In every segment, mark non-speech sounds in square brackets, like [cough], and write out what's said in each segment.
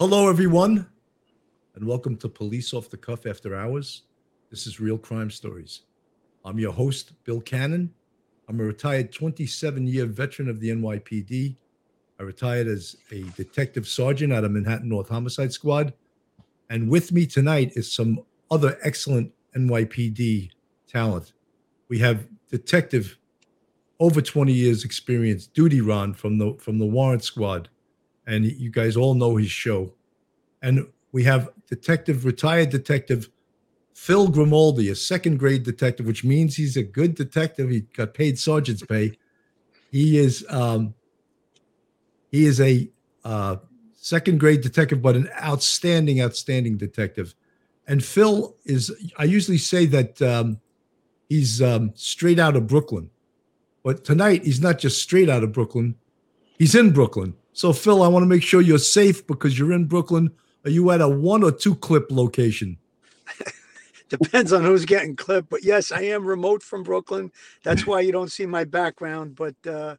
Hello, everyone, and welcome to Police Off the Cuff After Hours. This is Real Crime Stories. I'm your host, Bill Cannon. I'm a retired 27 year veteran of the NYPD. I retired as a detective sergeant out of Manhattan North Homicide Squad. And with me tonight is some other excellent NYPD talent. We have Detective over 20 years experience, Duty Ron from the from the Warrant Squad, and you guys all know his show. And we have Detective retired Detective Phil Grimaldi, a second grade detective, which means he's a good detective. He got paid sergeant's pay. He is um, he is a uh, second grade detective, but an outstanding, outstanding detective. And Phil is. I usually say that um, he's um, straight out of Brooklyn, but tonight he's not just straight out of Brooklyn. He's in Brooklyn. So Phil, I want to make sure you're safe because you're in Brooklyn. Are you at a one or two clip location? [laughs] Depends on who's getting clipped, but yes, I am remote from Brooklyn. That's why you don't see my background. But uh,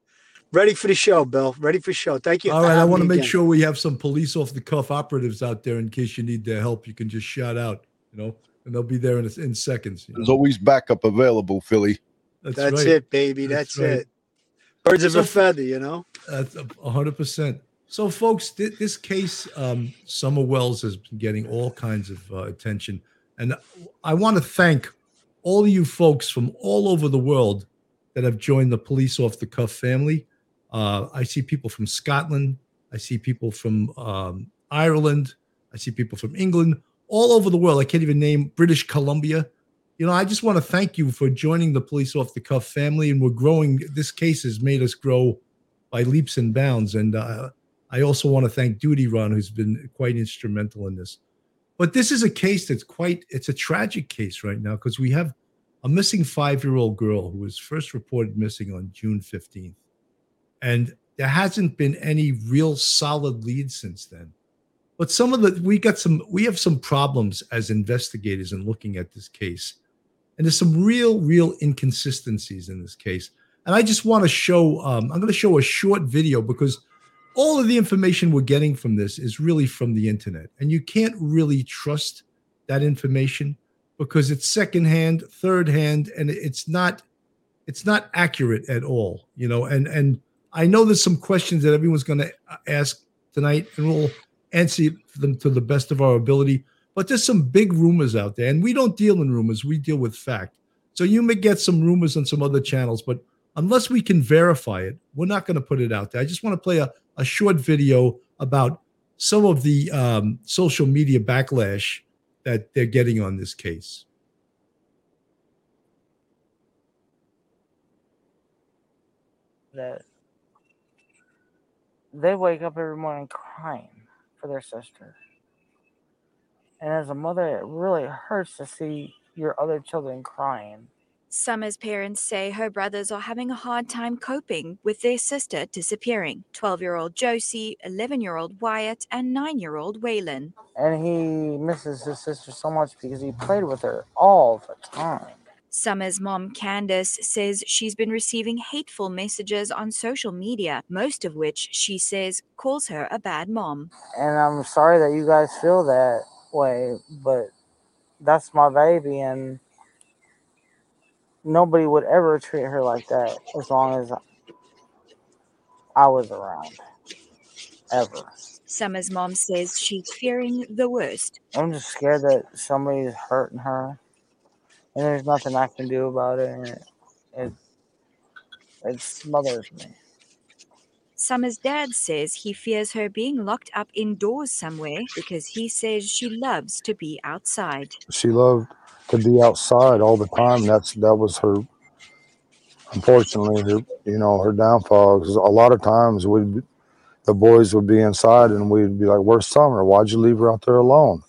ready for the show, Bill. Ready for show. Thank you. All right, I want to make again. sure we have some police off the cuff operatives out there in case you need their help. You can just shout out, you know, and they'll be there in in seconds. There's know? always backup available, Philly. That's, That's right. it, baby. That's, That's right. it. Birds of so, a feather, you know. That's hundred percent. So, folks, th- this case, um, Summer Wells has been getting all kinds of uh, attention. And I want to thank all of you folks from all over the world that have joined the Police Off the Cuff family. Uh, I see people from Scotland. I see people from um, Ireland. I see people from England, all over the world. I can't even name British Columbia. You know, I just want to thank you for joining the Police Off the Cuff family. And we're growing. This case has made us grow by leaps and bounds. And uh, I also want to thank Duty Ron, who's been quite instrumental in this. But this is a case that's quite, it's a tragic case right now because we have a missing five year old girl who was first reported missing on June 15th. And there hasn't been any real solid lead since then. But some of the, we got some, we have some problems as investigators in looking at this case. And there's some real, real inconsistencies in this case. And I just want to show, um, I'm going to show a short video because all of the information we're getting from this is really from the internet. And you can't really trust that information because it's secondhand, third hand, and it's not it's not accurate at all, you know. And and I know there's some questions that everyone's going to ask tonight, and we'll answer them to the best of our ability. But there's some big rumors out there, and we don't deal in rumors; we deal with fact. So you may get some rumors on some other channels, but unless we can verify it, we're not going to put it out there. I just want to play a, a short video about some of the um, social media backlash that they're getting on this case. That they wake up every morning crying for their sister. And as a mother, it really hurts to see your other children crying. Summer's parents say her brothers are having a hard time coping with their sister disappearing 12 year old Josie, 11 year old Wyatt, and 9 year old Waylon. And he misses his sister so much because he played with her all the time. Summer's mom, Candace, says she's been receiving hateful messages on social media, most of which she says calls her a bad mom. And I'm sorry that you guys feel that way, but that's my baby, and nobody would ever treat her like that as long as I was around. Ever. Summer's mom says she's fearing the worst. I'm just scared that somebody's hurting her, and there's nothing I can do about it. And it, it, it smothers me. Summer's dad says he fears her being locked up indoors somewhere because he says she loves to be outside. She loved to be outside all the time. That's that was her. Unfortunately, her, you know, her downfall. Because a lot of times we, the boys would be inside, and we'd be like, "Where's Summer? Why'd you leave her out there alone?"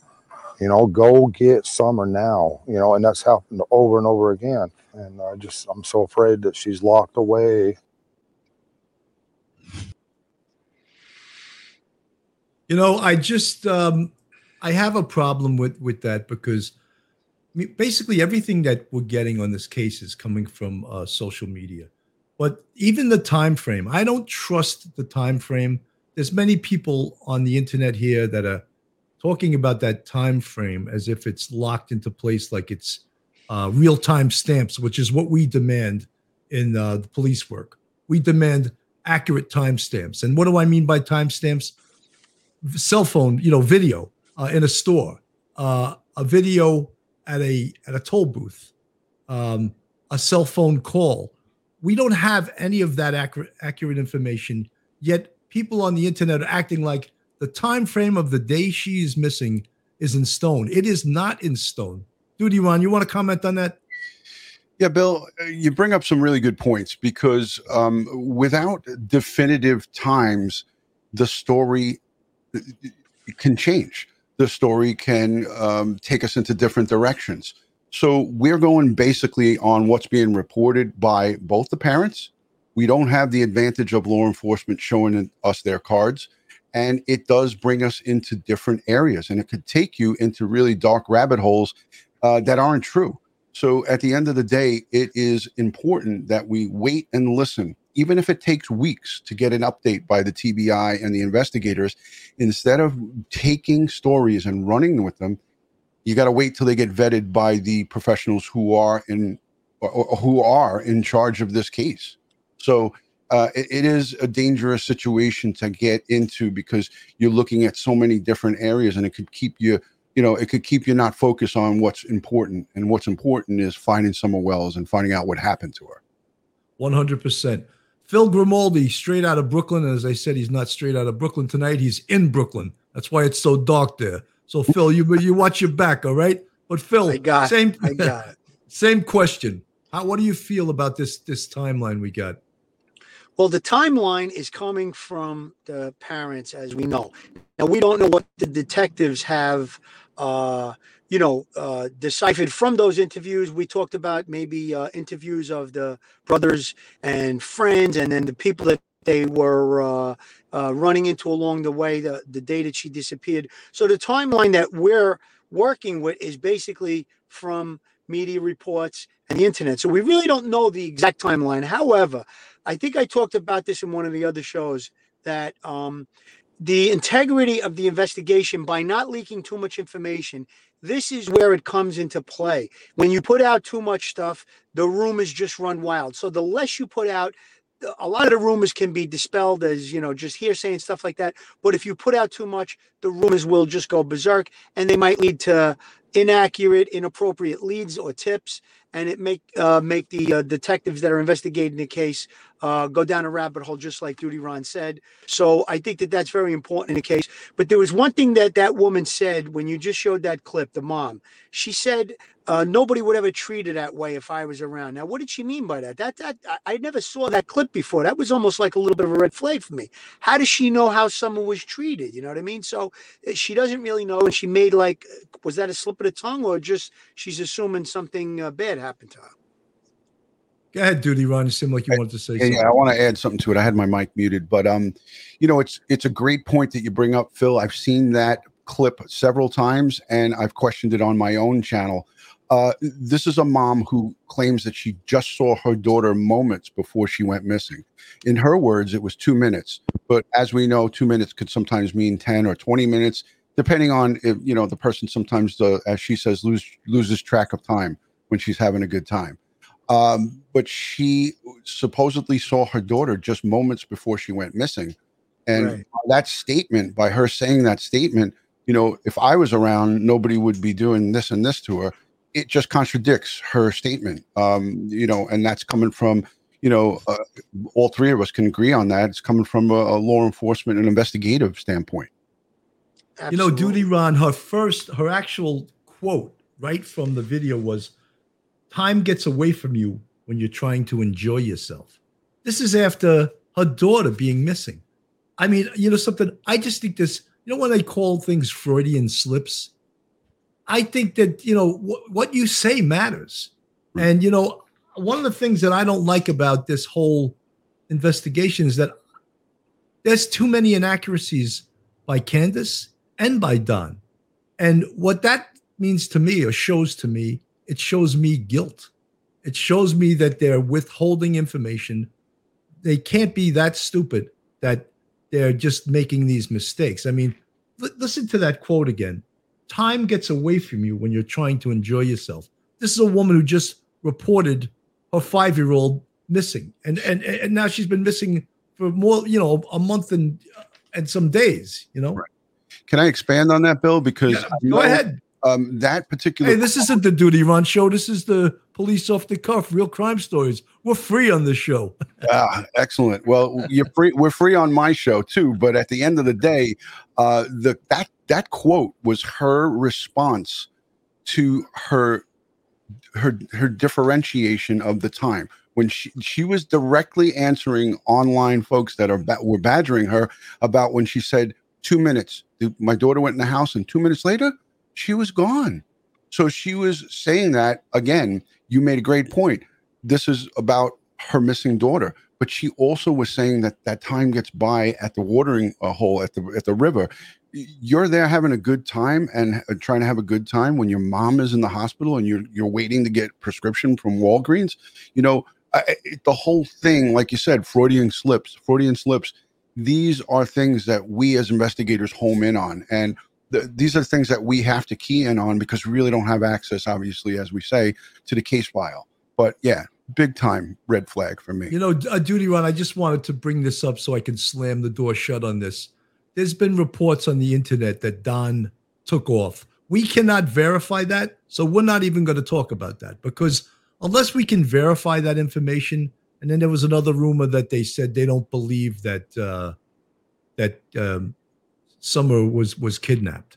You know, go get Summer now. You know, and that's happened over and over again. And I just, I'm so afraid that she's locked away. You know, I just, um, I have a problem with with that because mean, basically everything that we're getting on this case is coming from uh, social media. But even the time frame, I don't trust the time frame there's many people on the internet here that are talking about that time frame as if it's locked into place, like it's uh, real time stamps, which is what we demand in uh, the police work. We demand accurate timestamps. And what do I mean by timestamps? Cell phone, you know, video uh, in a store, uh, a video at a at a toll booth, um, a cell phone call. We don't have any of that accurate accurate information yet. People on the internet are acting like the time frame of the day she is missing is in stone. It is not in stone. Duty Ron, you want to comment on that? Yeah, Bill, you bring up some really good points because um, without definitive times, the story can change. The story can um, take us into different directions. So we're going basically on what's being reported by both the parents. We don't have the advantage of law enforcement showing us their cards. And it does bring us into different areas and it could take you into really dark rabbit holes uh, that aren't true. So at the end of the day, it is important that we wait and listen, even if it takes weeks to get an update by the TBI and the investigators. Instead of taking stories and running with them, you got to wait till they get vetted by the professionals who are in or, or who are in charge of this case. So uh, it, it is a dangerous situation to get into because you're looking at so many different areas, and it could keep you you know, it could keep you not focused on what's important. And what's important is finding Summer Wells and finding out what happened to her. 100%. Phil Grimaldi, straight out of Brooklyn. and As I said, he's not straight out of Brooklyn tonight. He's in Brooklyn. That's why it's so dark there. So, Phil, you you watch your back, all right? But Phil, I got same, I got [laughs] same question. How, what do you feel about this this timeline we got? Well, the timeline is coming from the parents, as we know. Now, we don't know what the detectives have uh, you know, uh, deciphered from those interviews. We talked about maybe uh, interviews of the brothers and friends, and then the people that they were uh, uh, running into along the way, the, the day that she disappeared. So the timeline that we're working with is basically from media reports and the internet. So we really don't know the exact timeline. However, I think I talked about this in one of the other shows that um, the integrity of the investigation by not leaking too much information this is where it comes into play. When you put out too much stuff the rumors just run wild. So the less you put out a lot of the rumors can be dispelled as you know just hearsay and stuff like that. But if you put out too much the rumors will just go berserk and they might lead to inaccurate inappropriate leads or tips and it make uh, make the uh, detectives that are investigating the case uh, go down a rabbit hole, just like Duty Ron said. So I think that that's very important in the case. But there was one thing that that woman said when you just showed that clip, the mom. She said uh, nobody would ever treat her that way if I was around. Now, what did she mean by that? That that I, I never saw that clip before. That was almost like a little bit of a red flag for me. How does she know how someone was treated? You know what I mean? So uh, she doesn't really know, and she made like, was that a slip of the tongue, or just she's assuming something uh, bad happened to her? Go ahead, Duty Ron. You seem like you wanted to say Yeah, something. yeah, I want to add something to it. I had my mic muted, but um, you know, it's it's a great point that you bring up, Phil. I've seen that clip several times, and I've questioned it on my own channel. Uh, this is a mom who claims that she just saw her daughter moments before she went missing. In her words, it was two minutes, but as we know, two minutes could sometimes mean ten or twenty minutes, depending on if you know the person. Sometimes, the, as she says, lose, loses track of time when she's having a good time. Um, but she supposedly saw her daughter just moments before she went missing. And Right. that statement, by her saying that statement, you know, if I was around, nobody would be doing this and this to her. It just contradicts her statement. Um, you know, and that's coming from, you know, uh, all three of us can agree on that. It's coming from a, a law enforcement and investigative standpoint. You know, Duty Ron, her first, her actual quote right from the video was time gets away from you when you're trying to enjoy yourself. This is after her daughter being missing. I mean, you know, something, I just think this, you know, when they call things Freudian slips, I think that, you know, wh- what you say matters. Hmm. And, you know, one of the things that I don't like about this whole investigation is that there's too many inaccuracies by Candace and by Don. And what that means to me or shows to me, it shows me guilt. It shows me that they're withholding information. They can't be that stupid that they're just making these mistakes. I mean, li- listen to that quote again. Time gets away from you when you're trying to enjoy yourself. This is a woman who just reported her five-year-old missing, and and and now she's been missing for more, you know, a month and and some days. You know, Right. Can I expand on that, Bill? Because Yeah, go know, ahead. Um, that particular Hey, this isn't the Duty Ron show. This is the police off the cuff, real crime stories. We're free on this show. [laughs] Ah, excellent. Well, you're free. We're free on my show too. But at the end of the day, uh, the that that quote was her response to her her her differentiation of the time when she she was directly answering online folks that are were badgering her about when she said two minutes. My daughter went in the house, and two minutes later, she was gone. So she was saying that again. You made a great point. This is about her missing daughter but she also was saying that that time gets by at the watering uh, hole at the at the river you're there having a good time and uh, trying to have a good time when your mom is in the hospital and you're you're waiting to get prescription from Walgreens you know I, it- the whole thing like you said freudian slips freudian slips these are things that we as investigators home in on and the, these are things that we have to key in on because we really don't have access obviously as we say to the case file but yeah big time red flag for me You know, a Duty Ron. I just wanted to bring this up so I can slam the door shut on this. There's been reports on the internet that Don took off. We cannot verify that, so we're not even going to talk about that because unless we can verify that information, and then there was another rumor that they said they don't believe that uh, that um, Summer was was kidnapped.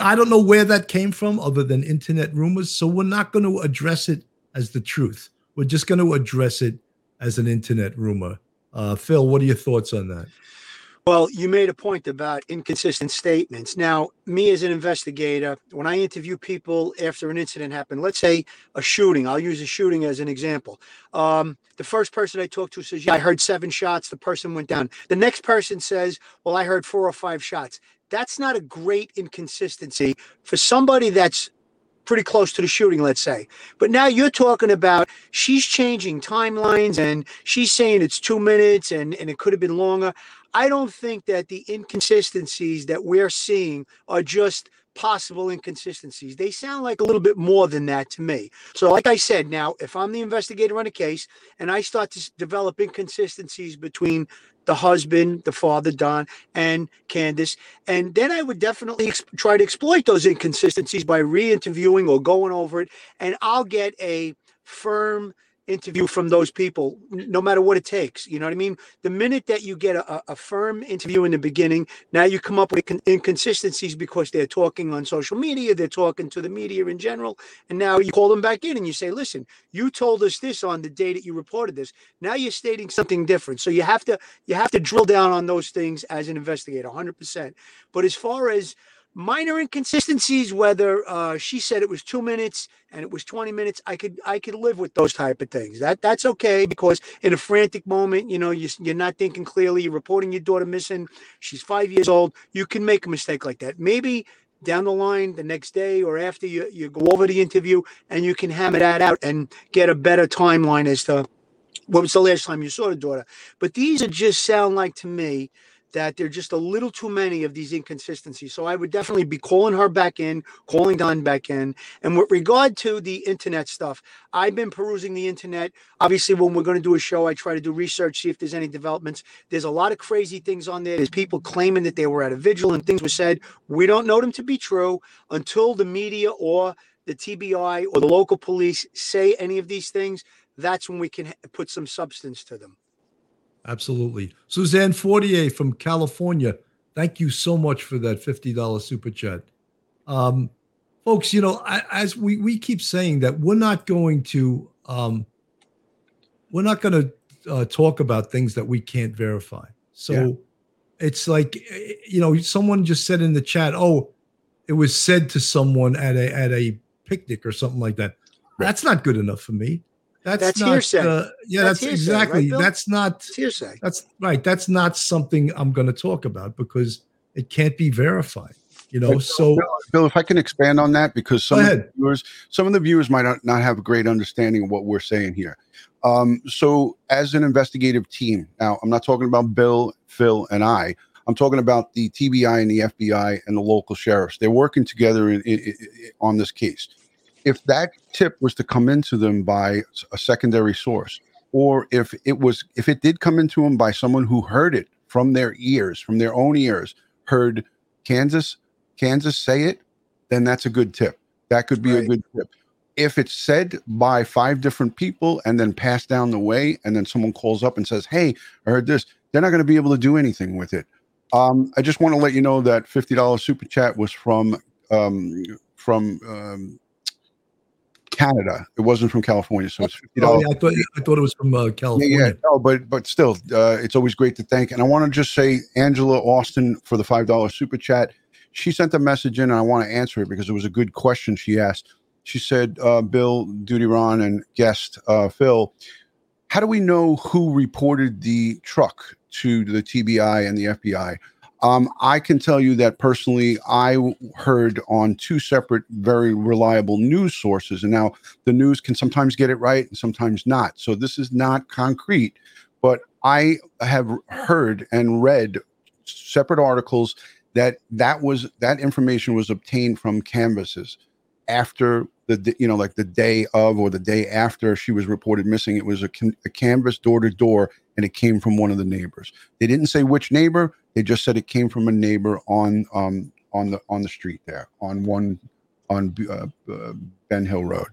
I don't know where that came from, other than internet rumors. So we're not going to address it as the truth. We're just going to address it as an internet rumor. Uh, Phil, what are your thoughts on that? Well, you made a point about inconsistent statements. Now, me as an investigator, when I interview people after an incident happened, let's say a shooting, I'll use a shooting as an example. Um, the first person I talked to says, Yeah, I heard seven shots. The person went down. The next person says, Well, I heard four or five shots. That's not a great inconsistency for somebody that's pretty close to the shooting, let's say. But now you're talking about she's changing timelines and she's saying it's two minutes and, and it could have been longer. I don't think that the inconsistencies that we're seeing are just possible inconsistencies. They sound like a little bit more than that to me. So, like I said, now if I'm the investigator on a case and I start to develop inconsistencies between the husband, the father, Don, and Candace, and then I would definitely ex- try to exploit those inconsistencies by re interviewing or going over it, and I'll get a firm interview from those people, no matter what it takes. You know what I mean? The minute that you get a, a- firm interview in the beginning, now you come up with con- inconsistencies because they're talking on social media, they're talking to the media in general, and now you call them back in and you say, "Listen, you told us this on the day that you reported this. Now you're stating something different." So you have to you have to drill down on those things as an investigator, 100%. But as far as minor inconsistencies whether uh, she said it was two minutes and it was 20 minutes i could i could live with those type of things. That that's okay because in a frantic moment you know you, you're not thinking clearly you're reporting your daughter missing she's five years old you can make a mistake like that. Maybe down the line the next day or after you, you go over the interview and you can hammer that out and get a better timeline as to what was the last time you saw the daughter. But these are just sound like to me that there are just a little too many of these inconsistencies. So I would definitely be calling her back in, calling Don back in. And with regard to the internet stuff, I've been perusing the internet. Obviously, when we're going to do a show, I try to do research, see if there's any developments. There's a lot of crazy things on there. There's people claiming that they were at a vigil and things were said. We don't know them to be true until the media or the TBI or the local police say any of these things. That's when we can put some substance to them. Absolutely. Suzanne Fortier from California. Thank you so much for that $50 super chat. Um, folks, you know, I, as we, we keep saying that we're not going to, um, we're not going to uh, talk about things that we can't verify. So Yeah. it's like, you know, someone just said in the chat, oh, it was said to someone at a, at a picnic or something like that. That's not good enough for me. That's, That's not, hearsay. uh, yeah, That's that's, hearsay, exactly. Bill? that's not It's hearsay. that's right. That's not something I'm going to talk about because it can't be verified. You know, Bill, so Bill, Bill, if I can expand on that, because some of the viewers, some of the viewers might not, not have a great understanding of what we're saying here. Um, so, as an investigative team, now I'm not talking about Bill, Phil, and I. I'm talking about the TBI and the FBI and the local sheriffs. They're working together in, in, in- on this case. If that tip was to come into them by a secondary source, or if it was, if it did come into them by someone who heard it from their ears, from their own ears, heard Candace, Candace say it, then that's a good tip. That could be a good tip. If it's said by five different people and then passed down the way, and then someone calls up and says, Hey, I heard this, they're not going to be able to do anything with it. Um, I just want to let you know that $50 super chat was from um, from um, Canada. It wasn't from California. So it's $50. oh, yeah, I thought I thought it was from uh, Yeah, California. yeah, no, but but still, uh, it's always great to thank. And I want to just say, Angela Austin for the five dollar super chat. She sent a message in, and I want to answer it because it was a good question she asked. She said, uh, "Bill, Duty Ron, and guest uh, Phil, how do we know who reported the truck to the TBI and the FBI?" Um, I can tell you that personally, I heard on two separate, very reliable news sources, and now the news can sometimes get it right and sometimes not. So this is not concrete, but I have heard and read separate articles that that was that information was obtained from canvases after the you know like the day of or the day after she was reported missing it was a, can- a canvas door to door and it came from one of the neighbors they didn't say which neighbor they just said it came from a neighbor on um on the on the street there on one on uh, uh, ben hill road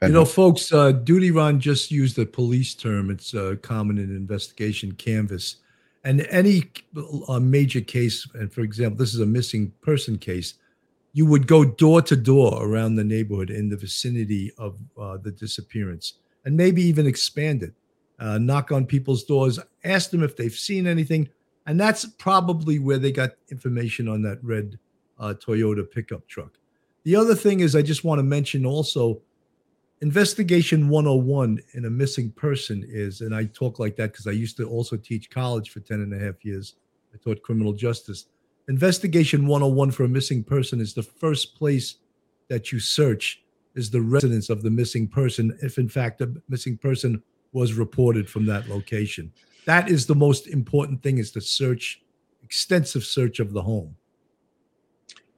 Ben You know, Hill. folks, uh, Duty Ron just used a police term. It's uh, common in investigation canvas. And any uh, major case, and for example, this is a missing person case, you would go door to door around the neighborhood in the vicinity of uh, the disappearance and maybe even expand it. Uh, knock on people's doors, ask them if they've seen anything. And that's probably where they got information on that red uh, Toyota pickup truck. The other thing is, I just want to mention also investigation 101 in a missing person is and i talk like that because i used to also teach college for 10 and a half years i taught criminal justice investigation 101 for a missing person is the first place that you search is the residence of the missing person if in fact a missing person was reported from that location that is the most important thing is to search extensive search of the home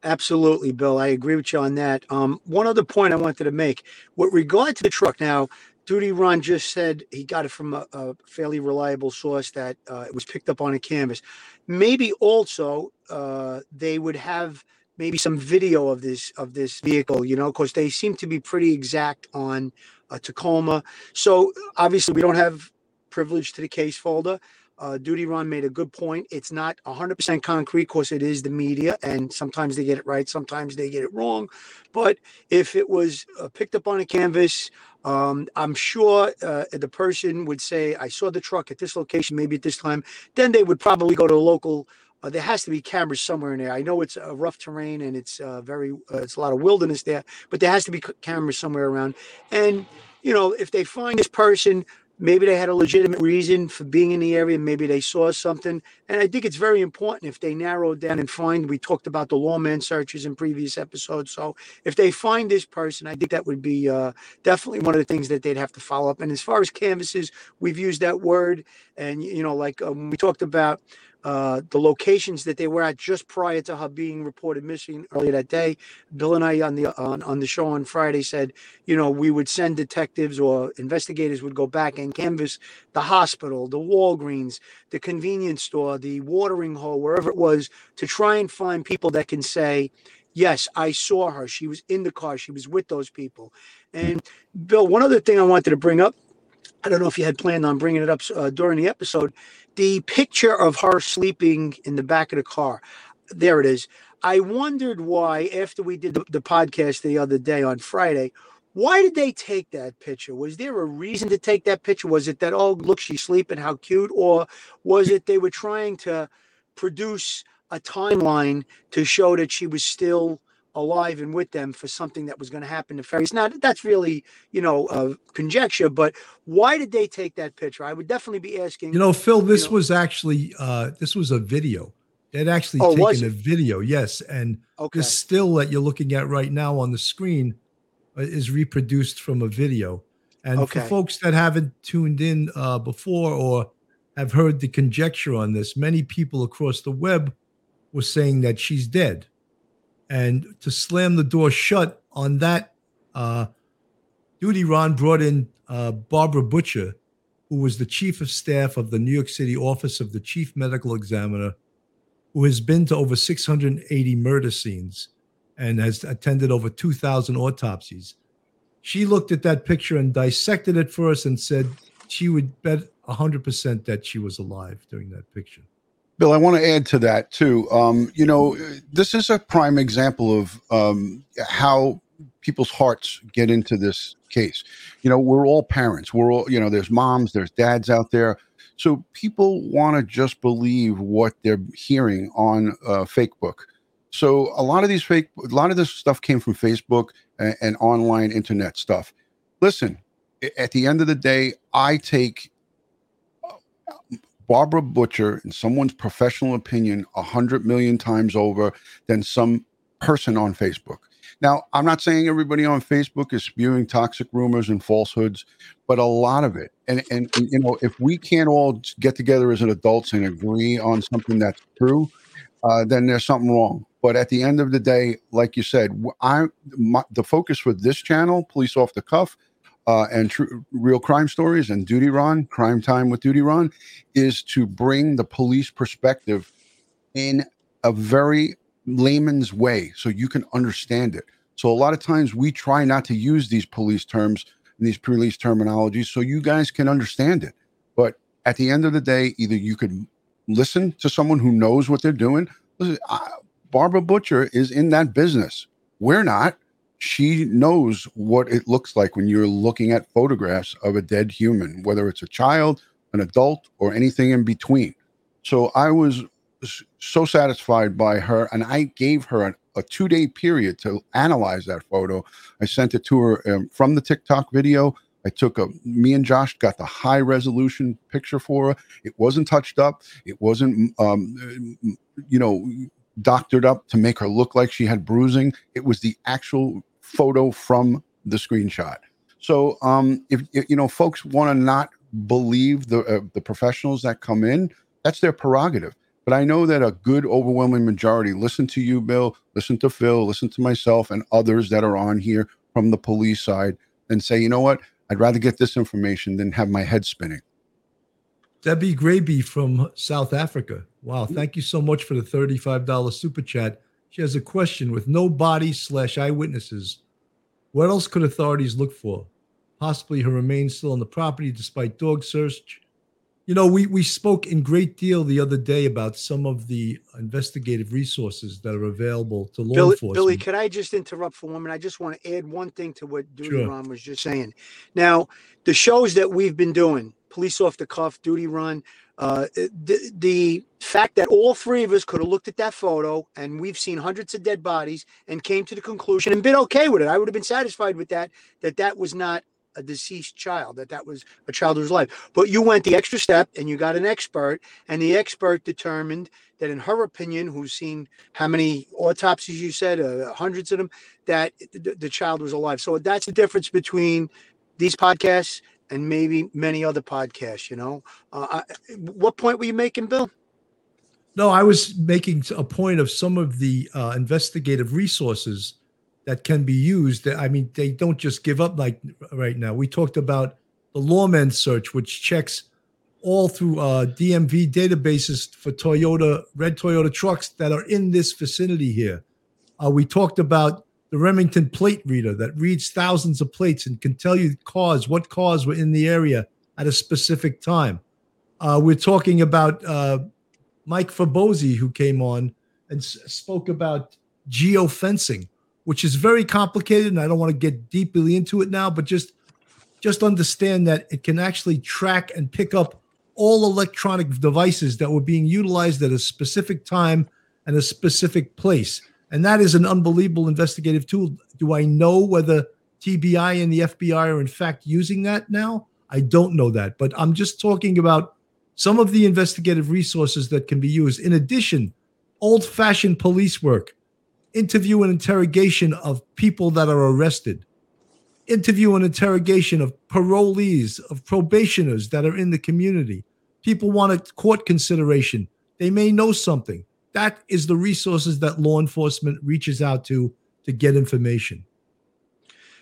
Absolutely, Bill. I agree with you on that. Um, one other point I wanted to make with regard to the truck. Now, Duty Ron just said he got it from a, a fairly reliable source that uh, it was picked up on a canvas. Maybe also uh, they would have maybe some video of this of this vehicle, you know, because they seem to be pretty exact on a Tacoma. So obviously, we don't have privilege to the case folder. Uh, Duty Ron made a good point. It's not 100% concrete because it is the media, and sometimes they get it right, sometimes they get it wrong. But if it was uh, picked up on a canvas, um, I'm sure uh, the person would say, I saw the truck at this location, maybe at this time. Then they would probably go to a local. Uh, there has to be cameras somewhere in there. I know it's a rough terrain and it's uh, very, uh, it's a lot of wilderness there, but there has to be cameras somewhere around. And, you know, if they find this person, maybe they had a legitimate reason for being in the area maybe they saw something. And i think it's very important if they narrow down and find we talked about the lawman searches in previous episodes. So if they find this person i think that would be uh, definitely one of the things that they'd have to follow up. And as far as canvases we've used that word. And you know like um, we talked about uh, the locations that they were at just prior to her being reported missing earlier that day. Bill and I on the on, on the show on Friday said, you know, we would send detectives or investigators would go back and canvass the hospital, the Walgreens, the convenience store, the watering hole, wherever it was, to try and find people that can say, yes, I saw her. She was in the car. She was with those people. And Bill, one other thing I wanted to bring up. I don't know if you had planned on bringing it up uh, during the episode. The picture of her sleeping in the back of the car. There it is. I wondered why, after we did the, the podcast the other day on Friday, why did they take that picture? Was there a reason to take that picture? Was it that, oh, look, she's sleeping, how cute? Or was it they were trying to produce a timeline to show that she was still alive and with them for something that was going to happen to Ferris. Now that's really, you know, uh, conjecture, but why did they take that picture? I would definitely be asking. You know, Phil, this know- was actually uh, this was a video. They'd actually Oh, taken a video, yes. And Okay. this still that you're looking at right now on the screen uh, is reproduced from a video. And for folks that haven't tuned in uh, before or have heard the conjecture on this, many people across the web were saying that she's dead. And to slam the door shut on that, uh, Duty Ron brought in uh, Barbara Butcher, who was the chief of staff of the New York City Office of the Chief Medical Examiner, who has been to over 680 murder scenes and has attended over 2,000 autopsies. She looked at that picture and dissected it for us and said she would bet 100% that she was alive during that picture. Bill, I want to add to that too. Um, you know, this is a prime example of um, how people's hearts get into this case. You know, we're all parents. We're all, you know, there's moms, there's dads out there. So people want to just believe what they're hearing on uh, Facebook. So a lot of these fake, a lot of this stuff came from Facebook and, and online internet stuff. Listen, at the end of the day, I take Barbara Butcher, in someone's professional opinion, a hundred million times over than some person on Facebook. Now, I'm not saying everybody on Facebook is spewing toxic rumors and falsehoods, but a lot of it. And and, and, you know, if we can't all get together as adults and agree on something that's true, uh, then there's something wrong. But at the end of the day, like you said, I my, the focus for this channel, Police Off the Cuff, uh, and real crime stories and Duty Ron, Crime Time with Duty Ron, is to bring the police perspective in a very layman's way so you can understand it. So a lot of times we try not to use these police terms and these police terminologies so you guys can understand it. But at the end of the day, either you could listen to someone who knows what they're doing. Listen, I, Barbara Butcher is in that business. We're not. She knows what it looks like when you're looking at photographs of a dead human, whether it's a child, an adult, or anything in between. So I was so satisfied by her, and I gave her a, a two day period to analyze that photo. I sent it to her um, from the TikTok video. I took a me and Josh got the high resolution picture for her. It wasn't touched up. It wasn't um, you know doctored up to make her look like she had bruising. It was the actual photo from the screenshot. So um, if, you know folks want to not believe the uh, the professionals that come in, that's their prerogative. But I know that a good overwhelming majority listen to you, Bill, listen to Phil, listen to myself and others that are on here from the police side and say, you know what, I'd rather get this information than have my head spinning. Debbie Graby from South Africa. Wow, thank you so much for the $35 super chat. She has a question with no body slash eyewitnesses. What else could authorities look for? Possibly her remains still on the property despite dog search. You know, we, we spoke in great deal the other day about some of the investigative resources that are available to law Billy, enforcement. Billy, could I just interrupt for one minute? I just want to add one thing to what Duty Sure. Run was just saying. Now, the shows that we've been doing, Police Off the Cuff, Duty Ron, uh, the, the fact that all three of us could have looked at that photo and we've seen hundreds of dead bodies and came to the conclusion and been okay with it. I would have been satisfied with that, that that was not a deceased child, that that was a child who's alive. But you went the extra step and you got an expert, and the expert determined that, in her opinion, who's seen how many autopsies you said, uh, hundreds of them, that the child was alive. So that's the difference between these podcasts and maybe many other podcasts. You know, uh, I, what point were you making, Bill? No, I was making a point of some of the uh, investigative resources that can be used. I mean, they don't just give up like right now. We talked about the lawman search, which checks all through uh, DMV databases for Toyota, red Toyota trucks that are in this vicinity here. Uh, we talked about the Remington plate reader that reads thousands of plates and can tell you cars, what cars were in the area at a specific time. Uh, we're talking about uh, Mike Fabosi, who came on and s- spoke about geofencing, which is very complicated, and I don't want to get deeply into it now, but just just understand that it can actually track and pick up all electronic devices that were being utilized at a specific time and a specific place. And that is an unbelievable investigative tool. Do I know whether TBI and the FBI are in fact using that now? I don't know that, but I'm just talking about some of the investigative resources that can be used in addition old fashioned police work, interview and interrogation of people that are arrested, interview and interrogation of parolees, of probationers that are in the community. People want a court consideration. They may know something. That is the resources that law enforcement reaches out to to get information.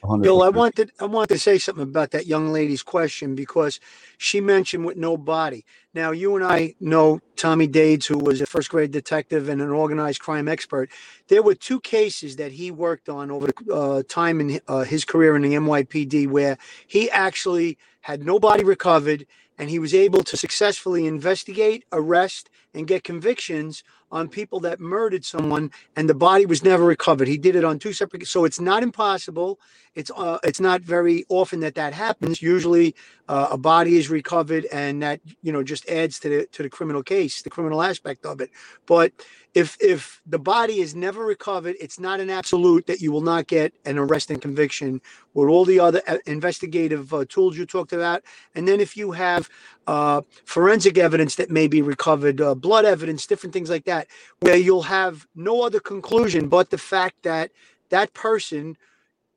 100%. Bill, I wanted I wanted to say something about that young lady's question because she mentioned with no body. Now you and I know Tommy Dades, who was a first grade detective and an organized crime expert. There were two cases that he worked on over the uh, time in uh, his career in the NYPD where he actually had no body recovered and he was able to successfully investigate, arrest, and get convictions on people that murdered someone and the body was never recovered. He did it on two separate so it's not impossible. It's uh, it's not very often that that happens. Usually uh, a body is recovered and that you know just adds to the to the criminal case, the criminal aspect of it. But if if the body is never recovered, it's not an absolute that you will not get an arrest and conviction with all the other uh, investigative uh, tools you talked about. And then if you have uh, forensic evidence that may be recovered, uh, blood evidence, different things like that, where you'll have no other conclusion but the fact that that person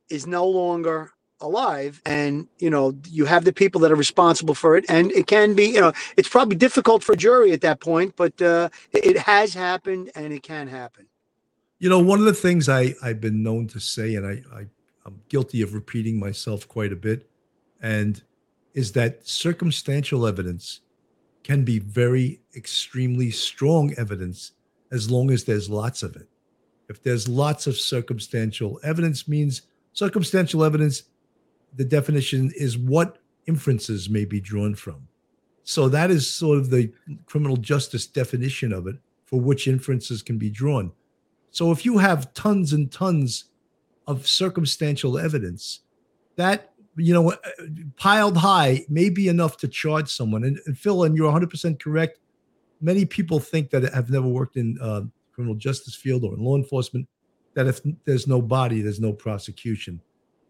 is no longer alive and you know you have the people that are responsible for it and it can be you know it's probably difficult for a jury at that point but uh it has happened and it can happen You know, one of the things I, I've been known to say, and I, I, I'm guilty of repeating myself quite a bit, and is that circumstantial evidence can be very extremely strong evidence as long as there's lots of it. If there's lots of circumstantial evidence, means circumstantial evidence, the definition is what inferences may be drawn from. So that is sort of the criminal justice definition of it for which inferences can be drawn. So if you have tons and tons of circumstantial evidence, that you know piled high may be enough to charge someone. And, and Phil, and you're 100% correct. Many people think that have never worked in uh, criminal justice field or in law enforcement that if there's no body, there's no prosecution,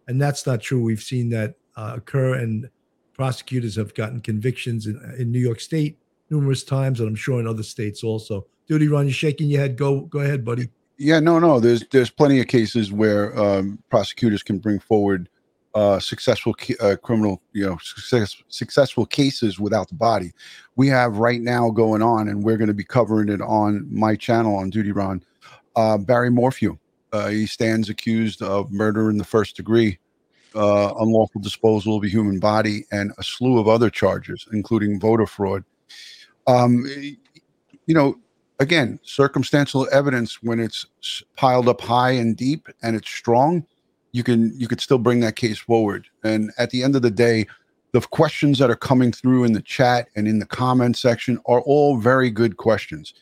and that's not true. We've seen that uh, occur, and prosecutors have gotten convictions in, in New York State numerous times, and I'm sure in other states also. Duty, Ron, you're shaking your head. Go, go ahead, buddy. Yeah, no, no. There's there's plenty of cases where um, prosecutors can bring forward uh, successful uh, criminal, you know, success, successful cases without the body. We have right now going on, and we're going to be covering it on my channel on Duty Ron. Uh, Barry Morphew. Uh, he stands accused of murder in the first degree, uh, unlawful disposal of a human body, and a slew of other charges, including voter fraud. Um, you know, again, circumstantial evidence when it's piled up high and deep and it's strong, you can you could still bring that case forward. And at the end of the day, the questions that are coming through in the chat and in the comment section are all very good questions.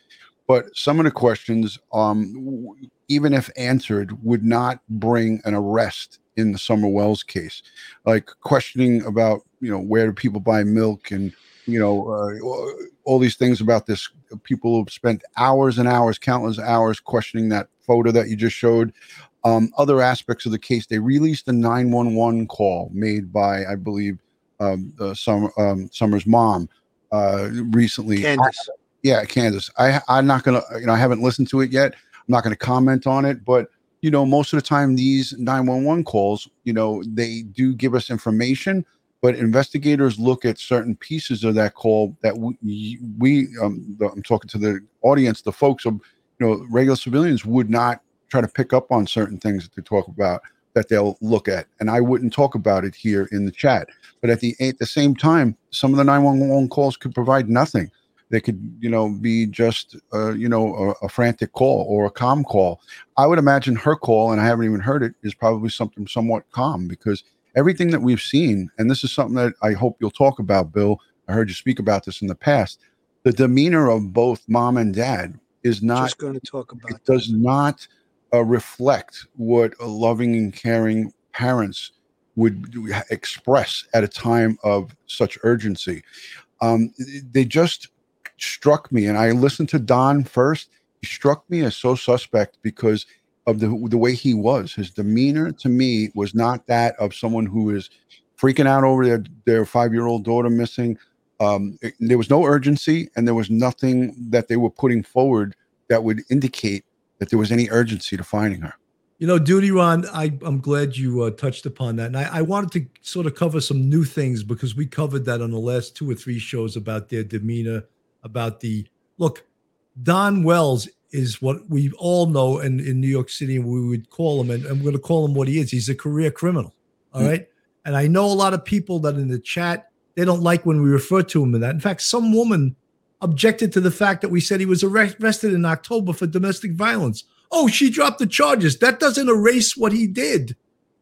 But some of the questions, um, even if answered, would not bring an arrest in the Summer Wells case, like questioning about you know where do people buy milk and you know uh, all these things about this people have spent hours and hours countless hours questioning that photo that you just showed. Um, other aspects of the case they released a 911 call made by i believe um, uh, some um, summer's mom uh, recently. Candace. yeah candace. I i'm not gonna you know i haven't listened to it yet i'm not gonna comment on it but you know most of the time these 911 calls you know they do give us information but investigators look at certain pieces of that call that we, we um, the, I'm talking to the audience, the folks of, you know, regular civilians would not try to pick up on certain things that they talk about that they'll look at. And I wouldn't talk about it here in the chat. But at the at the same time, some of the 911 calls could provide nothing. They could, you know, be just, uh, you know, a, a frantic call or a calm call. I would imagine her call, and I haven't even heard it, is probably something somewhat calm because everything that we've seen, and this is something that I hope you'll talk about, Bill. I heard you speak about this in the past. The demeanor of both mom and dad is not, just going to talk about it does not uh, reflect what a loving and caring parents would express at a time of such urgency. Um, they just struck me, and I listened to Don first. He struck me as so suspect because of the the way he was. His demeanor to me was not that of someone who is freaking out over their their five year old daughter missing. Um, it- there was no urgency, and there was nothing that they were putting forward that would indicate that there was any urgency to finding her. You know, Duty Ron, I, I'm glad you uh, touched upon that. And I, I wanted to sort of cover some new things because we covered that on the last two or three shows about their demeanor, about the look, Don Wells is what we all know in, in New York City, and we would call him, and I'm going to call him what he is. He's a career criminal. All Mm. right. And I know a lot of people that in the chat, they don't like when we refer to him in that. In fact, some woman objected to the fact that we said he was arrested in October for domestic violence. Oh, she dropped the charges. That doesn't erase what he did.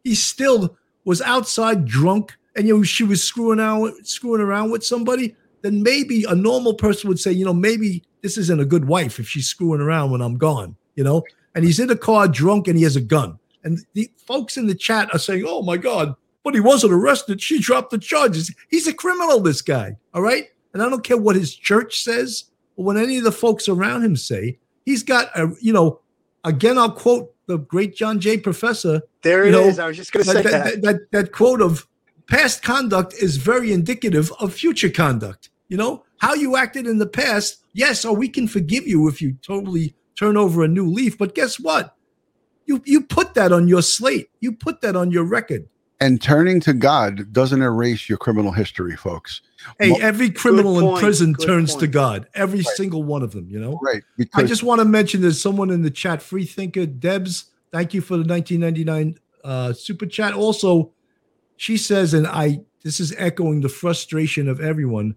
He still was outside drunk, and you know she was screwing out, screwing around with somebody. Then maybe a normal person would say, you know, maybe this isn't a good wife if she's screwing around when I'm gone. You know, and he's in a car drunk and he has a gun. And the folks in the chat are saying, "Oh my God, but he wasn't arrested. She dropped the charges. He's a criminal, this guy. All right. And I don't care what his church says or what any of the folks around him say. He's got a, you know, again, I'll quote the great John Jay professor. There it know, is. I was just going to say that. that, that, that quote of past conduct is very indicative of future conduct. You know, how you acted in the past. Yes, or we can forgive you if you totally turn over a new leaf. But guess what? You you put that on your slate. You put that on your record. And turning to God doesn't erase your criminal history, folks. Hey, Well, every criminal in prison good turns to. God. Every Right. single one of them, you know? Right. I just want to mention there's someone in the chat, free thinker, Debs. Thank you for the 1999 uh, super chat. Also, she says, and I this is echoing the frustration of everyone.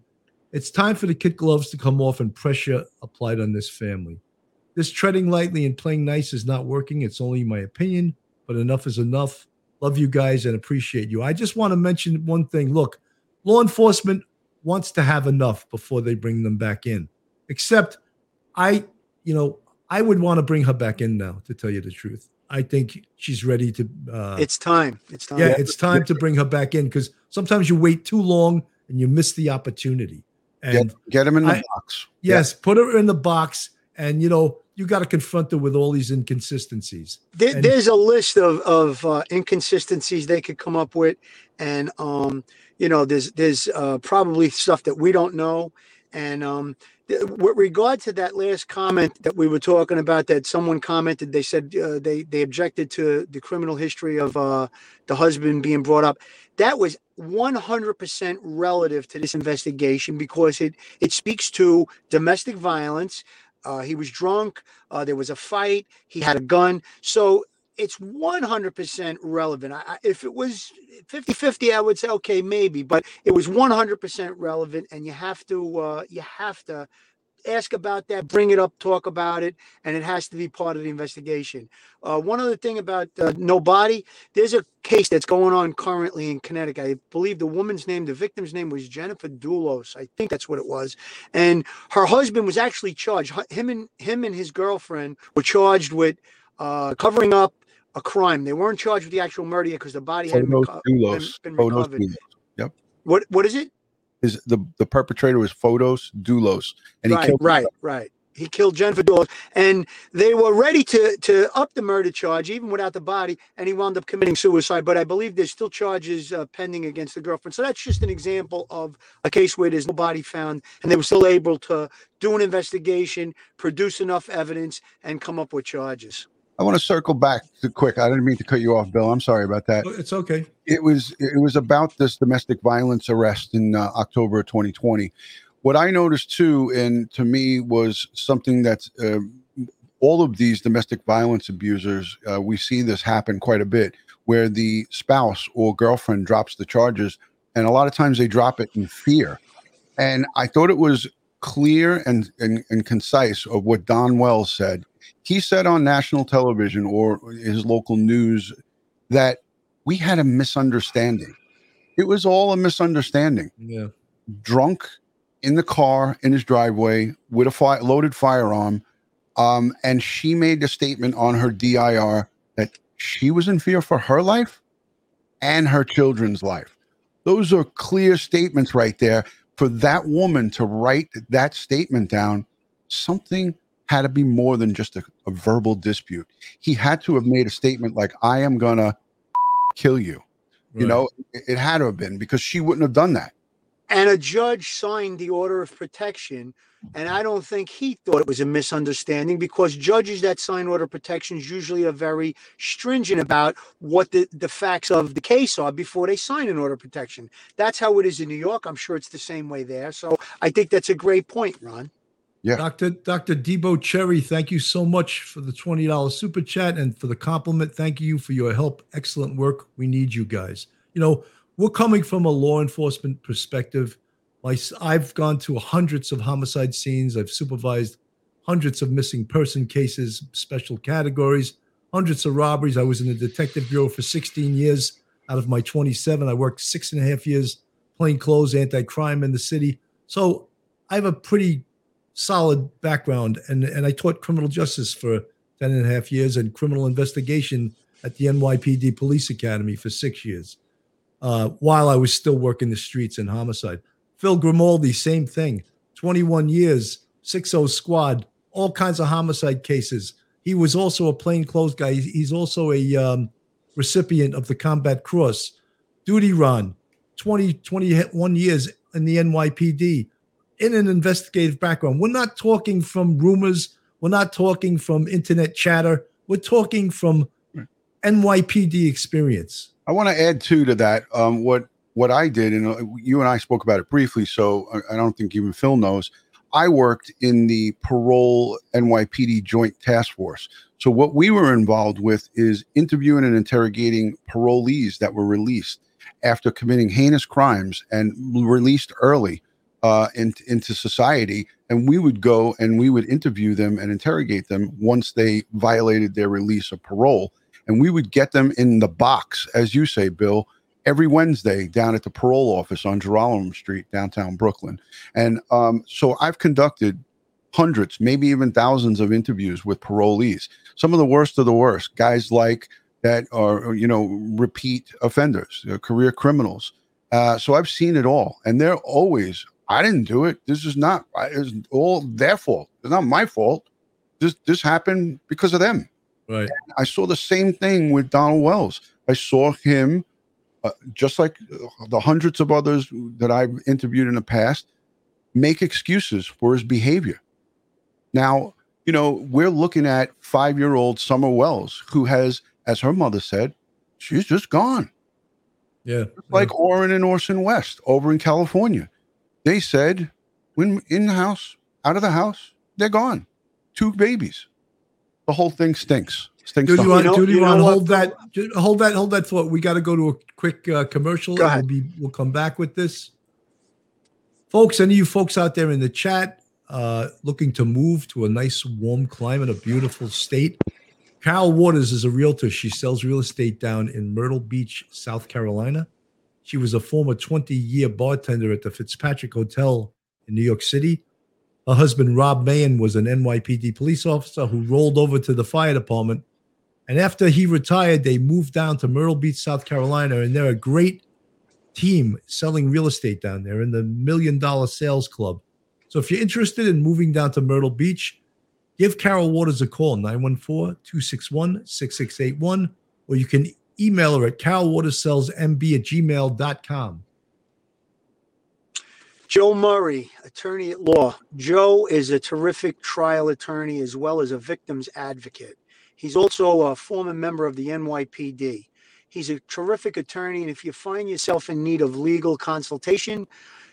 It's time for the kid gloves to come off and pressure applied on this family. This treading lightly and playing nice is not working. It's only my opinion, but enough is enough. Love you guys and appreciate you. I just want to mention one thing. Look, law enforcement wants to have enough before they bring them back in. Except I, you know, I would want to bring her back in now, to tell you the truth. I think she's ready to. Uh, it's time. It's time. yeah, it's time to bring her back in because sometimes you wait too long and you miss the opportunity. And get, get him in the I- box. yes, put her in the box, and you know you got to confront her with all these inconsistencies. There, And- there's a list of of uh, inconsistencies they could come up with, and um, you know, there's there's uh, probably stuff that we don't know. And um, th- with regard to that last comment that we were talking about, that someone commented, they said uh, they they objected to the criminal history of uh, the husband being brought up. That was 100% relative to this investigation because it it speaks to domestic violence. Uh, he was drunk. Uh, there was a fight. He had a gun. So it's 100% relevant. I, if it was 50 50, I would say, okay, maybe, but it was 100% relevant. And you have to, uh, you have to ask about that, bring it up, talk about it, and it has to be part of the investigation. Uh, one other thing about uh, no body, there's a case that's going on currently in Connecticut. I believe the woman's name, the victim's name was Jennifer Dulos. I think that's what it was. And her husband was actually charged. Him and him and his girlfriend were charged with uh, covering up a crime. They weren't charged with the actual murder because the body hadn't been, been, been recovered. Dulos. What what is it? Is the the perpetrator was Fotis Dulos, and he right, killed right, right. He killed Jennifer Dulos, and they were ready to to up the murder charge even without the body, and he wound up committing suicide. But I believe there's still charges uh, pending against the girlfriend. So that's just an example of a case where there's no body found, and they were still able to do an investigation, produce enough evidence, and come up with charges. I want to circle back to quick. I didn't mean to cut you off, Bill. I'm sorry about that. It's okay. It was it was about this domestic violence arrest in uh, October of 2020. What I noticed too, and to me was something that's uh, all of these domestic violence abusers. Uh, we see this happen quite a bit, where the spouse or girlfriend drops the charges, and a lot of times they drop it in fear. And I thought it was clear and, and, and concise of what Don Wells said. He said on national television or his local news that we had a misunderstanding. It was all a misunderstanding. Yeah. Drunk in the car in his driveway with a fi- loaded firearm. Um, and she made a statement on her DIR that she was in fear for her life and her children's life. Those are clear statements right there. For that woman to write that statement down, something had to be more than just a, a verbal dispute. He had to have made a statement like, I am going to kill you. You know, it, it had to have been because she wouldn't have done that. And a judge signed the order of protection And I don't think he thought it was a misunderstanding because judges that sign order protections usually are very stringent about what the, the facts of the case are before they sign an order of protection. That's how it is in New York. I'm sure it's the same way there. So I think that's a great point, Ron. Yeah. Dr. Dr. Debo Cherry, thank you so much for the $20 super chat and for the compliment. Thank you for your help. Excellent work. We need you guys. You know, we're coming from a law enforcement perspective. My, I've gone to hundreds of homicide scenes. I've supervised hundreds of missing person cases, special categories, hundreds of robberies. I was in the detective bureau for 16 years out of my 27. I worked six and a half years plain clothes, anti crime in the city. So I have a pretty solid background, and, and I taught criminal justice for 10 and a half years and criminal investigation at the NYPD Police Academy for six years uh, while I was still working the streets in homicide. Phil Grimaldi, same thing 21 years, 60 squad, all kinds of homicide cases. He was also a plainclothes guy. He's also a um, recipient of the Combat Cross. Duty Ron, 20, 21 years in the NYPD in an investigative background. We're not talking from rumors. We're not talking from internet chatter. We're talking from NYPD experience. I want to add too to that. Um, what what I did, and uh, you and I spoke about it briefly, so I, I don't think even Phil knows. I worked in the parole NYPD Joint Task Force. So what we were involved with is interviewing and interrogating parolees that were released after committing heinous crimes and released early uh, in, into society. And we would go and we would interview them and interrogate them once they violated their release of parole. And we would get them in the box, as you say, Bill, every Wednesday down at the parole office on Girolamo Street, downtown Brooklyn. And um, so I've conducted hundreds, maybe even thousands of interviews with parolees. Some of the worst of the worst, guys like that are, you know, repeat offenders, uh, career criminals. Uh, so I've seen it all, and they're always I didn't do it. This is not. It's all their fault. It's not my fault. This this happened because of them. Right. And I saw the same thing with Donald Wells. I saw him, uh, just like the hundreds of others that I've interviewed in the past, make excuses for his behavior. Now, you know, we're looking at five-year-old Summer Wells, who has, as her mother said, she's just gone. Yeah. Like Orrin and Orson West over in California they said when in the house, out of the house, they're gone. Two babies. The whole thing stinks. Stinks. Do you want, know- do you you want to what, hold that? Hold that. Hold that thought. We got to go to a quick uh, commercial. Go ahead. We'll be. We'll come back with this, folks. Any of you folks out there in the chat uh, looking to move to a nice, warm climate, a beautiful state? Carol Waters is a realtor. She sells real estate down in Myrtle Beach, South Carolina. She was a former 20 year bartender at the Fitzpatrick Hotel in New York City. Her husband, Rob Mahan, was an NYPD police officer who rolled over to the fire department. And after he retired, they moved down to Myrtle Beach, South Carolina, and they're a great team selling real estate down there in the Million Dollar Sales Club. So if you're interested in moving down to Myrtle Beach, give Carol Waters a call, 914 261 6681, or you can email her at carolwatersellsmb at gmail.com. Joe Murray, attorney at law. Joe is a terrific trial attorney as well as a victim's advocate. He's also a former member of the NYPD. He's a terrific attorney, and if you find yourself in need of legal consultation,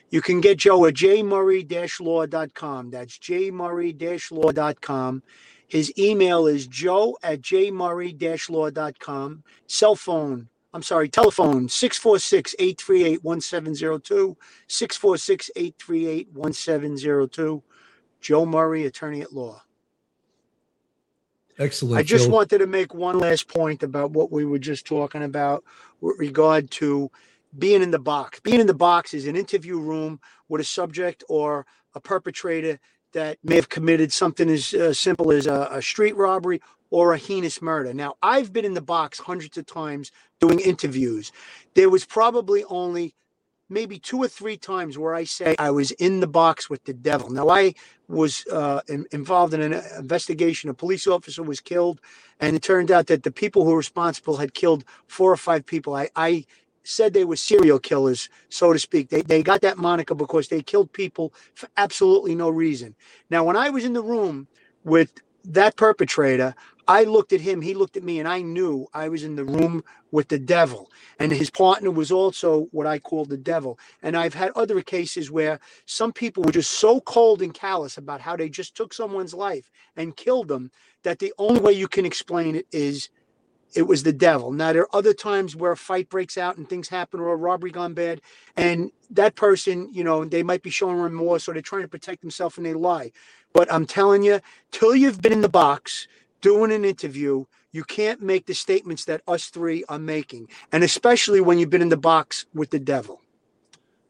you can get Joe at jmurray-law.com. That's jmurray-law.com. His email is joe at jmurray-law.com. Cell phone, I'm sorry, telephone 646 838 1702. 646 838 1702. Joe Murray, attorney at law. Excellent. I just Joe. wanted to make one last point about what we were just talking about with regard to being in the box. Being in the box is an interview room with a subject or a perpetrator that may have committed something as uh, simple as a, a street robbery or a heinous murder. Now, I've been in the box hundreds of times doing interviews. There was probably only maybe two or three times where I say I was in the box with the devil. Now, I was uh, in- involved in an investigation. A police officer was killed, and it turned out that the people who were responsible had killed four or five people. I, I said they were serial killers, so to speak. They, they got that moniker because they killed people for absolutely no reason. Now, when I was in the room with that perpetrator, I looked at him, he looked at me, and I knew I was in the room with the devil. And his partner was also what I call the devil. And I've had other cases where some people were just so cold and callous about how they just took someone's life and killed them that the only way you can explain it is it was the devil. Now, there are other times where a fight breaks out and things happen or a robbery gone bad. And that person, you know, they might be showing remorse or they're trying to protect themselves and they lie. But I'm telling you, till you've been in the box doing an interview, you can't make the statements that us three are making. And especially when you've been in the box with the devil.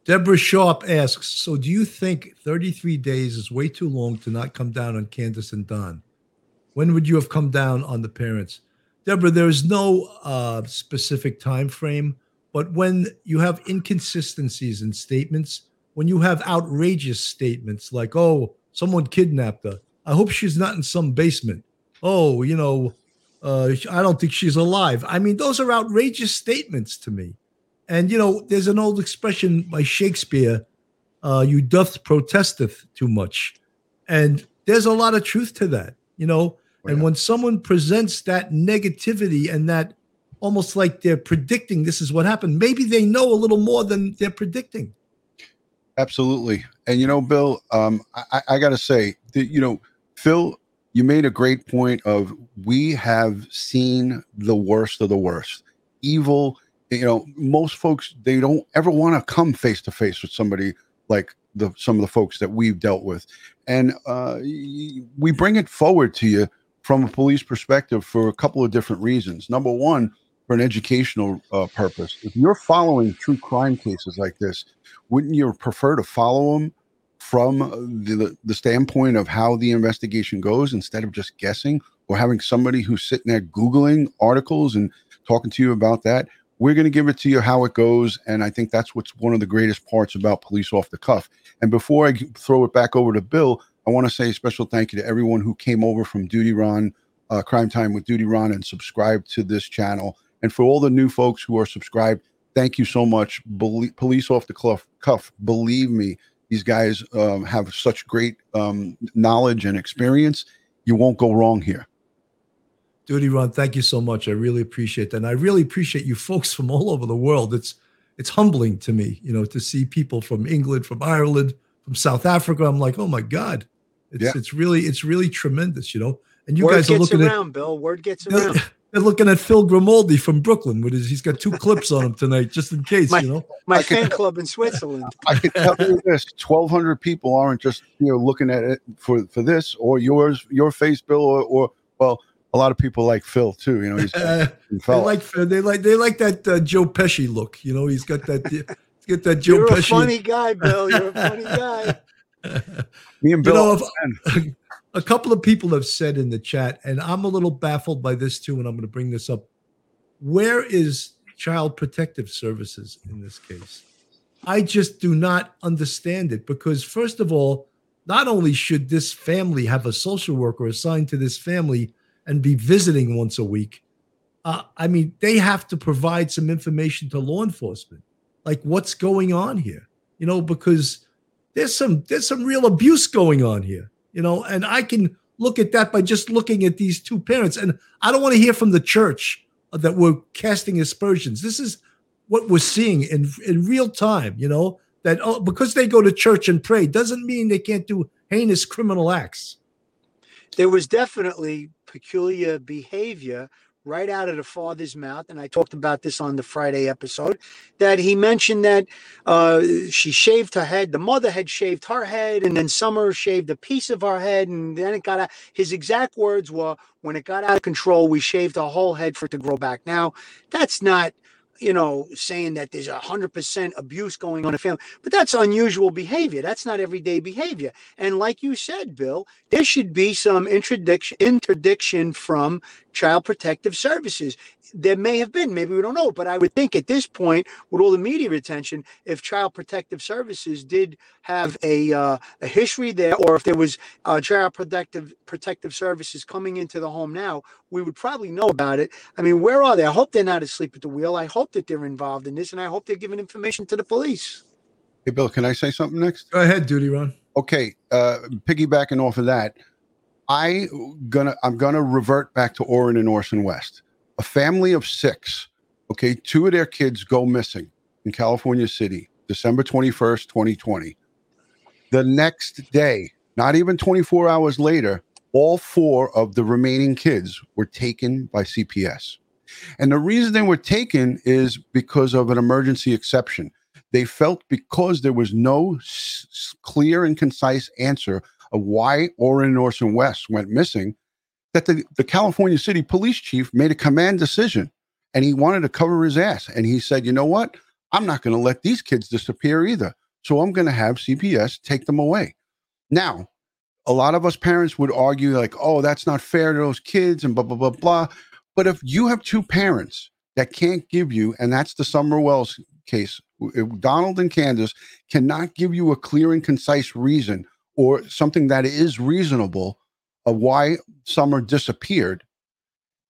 Deborah Sharp asks So, do you think 33 days is way too long to not come down on Candace and Don? When would you have come down on the parents? Deborah, there is no uh, specific time frame, but when you have inconsistencies in statements, when you have outrageous statements like, "Oh, someone kidnapped her," I hope she's not in some basement. Oh, you know, uh, I don't think she's alive. I mean, those are outrageous statements to me. And you know, there's an old expression by Shakespeare: uh, "You doth protesteth too much," and there's a lot of truth to that. You know, and when someone presents that negativity and that almost like they're predicting this is what happened, maybe they know a little more than they're predicting. Absolutely. And you know, Bill, um, I, I got to say that, you know, Phil, you made a great point of we have seen the worst of the worst. Evil, you know, most folks, they don't ever want to come face to face with somebody like the some of the folks that we've dealt with. And uh, we bring it forward to you from a police perspective for a couple of different reasons. Number one, for an educational uh, purpose. If you're following true crime cases like this, wouldn't you prefer to follow them from the, the standpoint of how the investigation goes instead of just guessing or having somebody who's sitting there Googling articles and talking to you about that? We're going to give it to you how it goes. And I think that's what's one of the greatest parts about police off the cuff. And before I throw it back over to Bill, I want to say a special thank you to everyone who came over from Duty Ron, uh, Crime Time with Duty Ron, and subscribed to this channel. And for all the new folks who are subscribed, thank you so much. Police off the cuff, cuff, believe me, these guys um, have such great um, knowledge and experience. You won't go wrong here. Duty Ron, thank you so much. I really appreciate that. And I really appreciate you folks from all over the world. It's it's humbling to me, you know, to see people from England, from Ireland, from South Africa. I'm like, oh my God, it's yeah. it's really it's really tremendous, you know. And you Word guys are looking around, at Bill. Word gets around. [laughs] They're looking at Phil Grimaldi from Brooklyn. With his, he's got two clips on him tonight, just in case, my, you know. My I fan can, club in Switzerland. [laughs] I can tell you this: twelve hundred people aren't just you know looking at it for for this or yours, your face, Bill, or, or well, a lot of people like Phil too. You know, he's [laughs] uh, they like they like they like that uh, Joe Pesci look. You know, he's got that. Get that Joe You're Pesci. a funny guy, Bill. You're a funny guy. Me and Bill. You know, [laughs] a couple of people have said in the chat, and I'm a little baffled by this too, and I'm going to bring this up. Where is Child Protective Services in this case? I just do not understand it because, first of all, not only should this family have a social worker assigned to this family and be visiting once a week, uh, I mean, they have to provide some information to law enforcement, like what's going on here, you know, because there's some there's some real abuse going on here, you know, and I can look at that by just looking at these two parents. And I don't want to hear from the church that we're casting aspersions. This is what we're seeing in in real time, you know, that oh, because they go to church and pray doesn't mean they can't do heinous criminal acts. There was definitely peculiar behavior right out of the father's mouth, and I talked about this on the Friday episode, that he mentioned that uh, she shaved her head. The mother had shaved her head, and then Summer shaved a piece of her head, and then it got out. His exact words were, "When it got out of control, we shaved her whole head for it to grow back." Now, that's not you know, saying that there's a hundred percent abuse going on in a family, but that's unusual behavior. That's not everyday behavior. And like you said, Bill, there should be some interdiction interdiction from Child Protective Services. There may have been, maybe we don't know, but I would think at this point, with all the media attention, if Child Protective Services did have a uh, a history there, or if there was uh, Child Protective Protective Services coming into the home now, we would probably know about it. I mean, where are they? I hope they're not asleep at the wheel. I hope that they're involved in this, and I hope they're giving information to the police. Hey, Bill, can I say something next? Go ahead, Duty Ron. Okay, uh, piggybacking off of that, I gonna I'm gonna revert back to Orrin and Orson West. A family of six. Okay, two of their kids go missing in California City, December 21st, 2020. The next day, not even 24 hours later, all four of the remaining kids were taken by CPS. And the reason they were taken is because of an emergency exception. They felt because there was no s- clear and concise answer of why Orrin Orson West went missing, that the, the California City police chief made a command decision and he wanted to cover his ass. And he said, you know what? I'm not going to let these kids disappear either. So I'm going to have CPS take them away. Now, a lot of us parents would argue, like, oh, that's not fair to those kids and blah, blah, blah, blah. But if you have two parents that can't give you, and that's the Summer Wells case, Donald and Candace cannot give you a clear and concise reason or something that is reasonable of why Summer disappeared,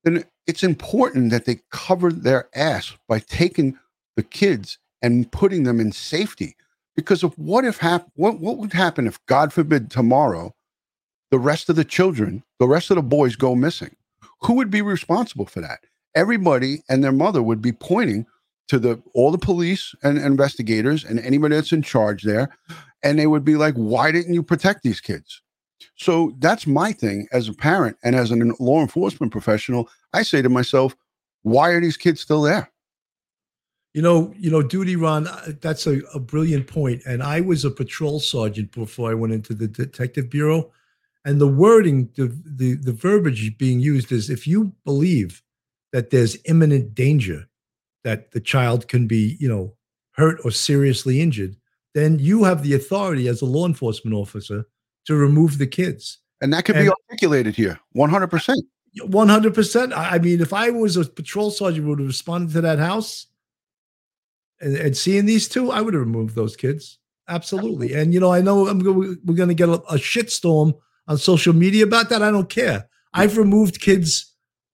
then it's important that they cover their ass by taking the kids and putting them in safety. Because of what if hap- what what would happen if God forbid tomorrow the rest of the children, the rest of the boys go missing? Who would be responsible for that? Everybody and their mother would be pointing to the all the police and investigators and anybody that's in charge there, and they would be like, "Why didn't you protect these kids?" So that's my thing as a parent and as a law enforcement professional. I say to myself, "Why are these kids still there?" You know, you know, duty Ron, uh, that's a, a brilliant point. And I was a patrol sergeant before I went into the detective bureau. And the wording, the, the the verbiage being used is if you believe that there's imminent danger that the child can be, you know, hurt or seriously injured, then you have the authority as a law enforcement officer to remove the kids. And that could be articulated here 100%. One hundred percent. I I mean, if I was a patrol sergeant, would have responded to that house, and, and seeing these two, I would have removed those kids. Absolutely. And you know, I know I'm we're going to get a, a shitstorm on social media about that. I don't care. I've removed kids.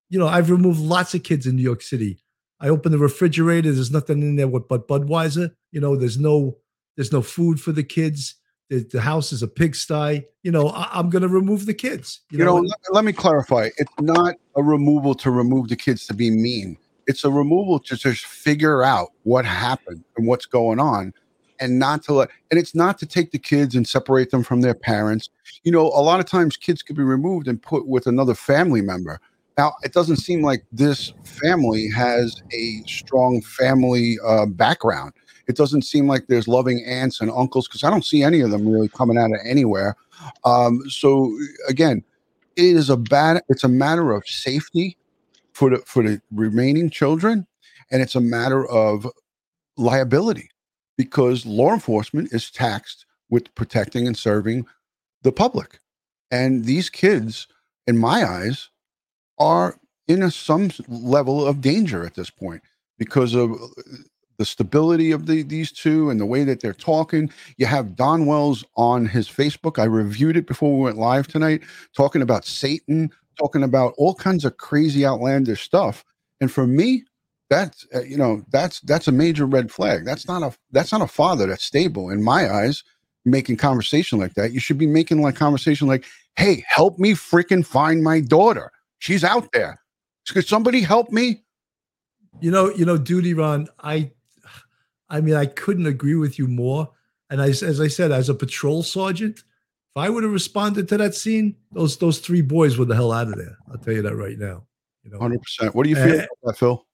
You know, I've removed lots of kids in New York City. I open the refrigerator. There's nothing in there but, but Budweiser. You know, there's no there's no food for the kids. The, the house is a pigsty. You know, I, I'm going to remove the kids. You know, let, let me clarify. It's not a removal to remove the kids to be mean. It's a removal to just figure out what happened and what's going on and not to let and it's not to take the kids and separate them from their parents. You know, a lot of times kids could be removed and put with another family member. Now, it doesn't seem like this family has a strong family uh, background. It doesn't seem like there's loving aunts and uncles because I don't see any of them really coming out of anywhere. Um, so again, it is a bad. It's a matter of safety for the for the remaining children, and it's a matter of liability because law enforcement is taxed with protecting and serving the public, and these kids, in my eyes, are in a, some level of danger at this point because of uh, the stability of the, these two and the way that they're talking. You have Don Wells on his Facebook. I reviewed it before we went live tonight, talking about Satan, talking about all kinds of crazy, outlandish stuff. And for me, that's uh, you know that's that's a major red flag. That's not a that's not a father that's stable in my eyes. Making conversation like that, you should be making like conversation like, "Hey, help me freaking find my daughter. She's out there. Could somebody help me?" You know, you know, duty Ron, I I mean, I couldn't agree with you more. And I, as I said, as a patrol sergeant, if I would have responded to that scene, those those three boys were the hell out of there. I'll tell you that right now. You know, Hundred percent. What do you feel Uh, about that, Phil?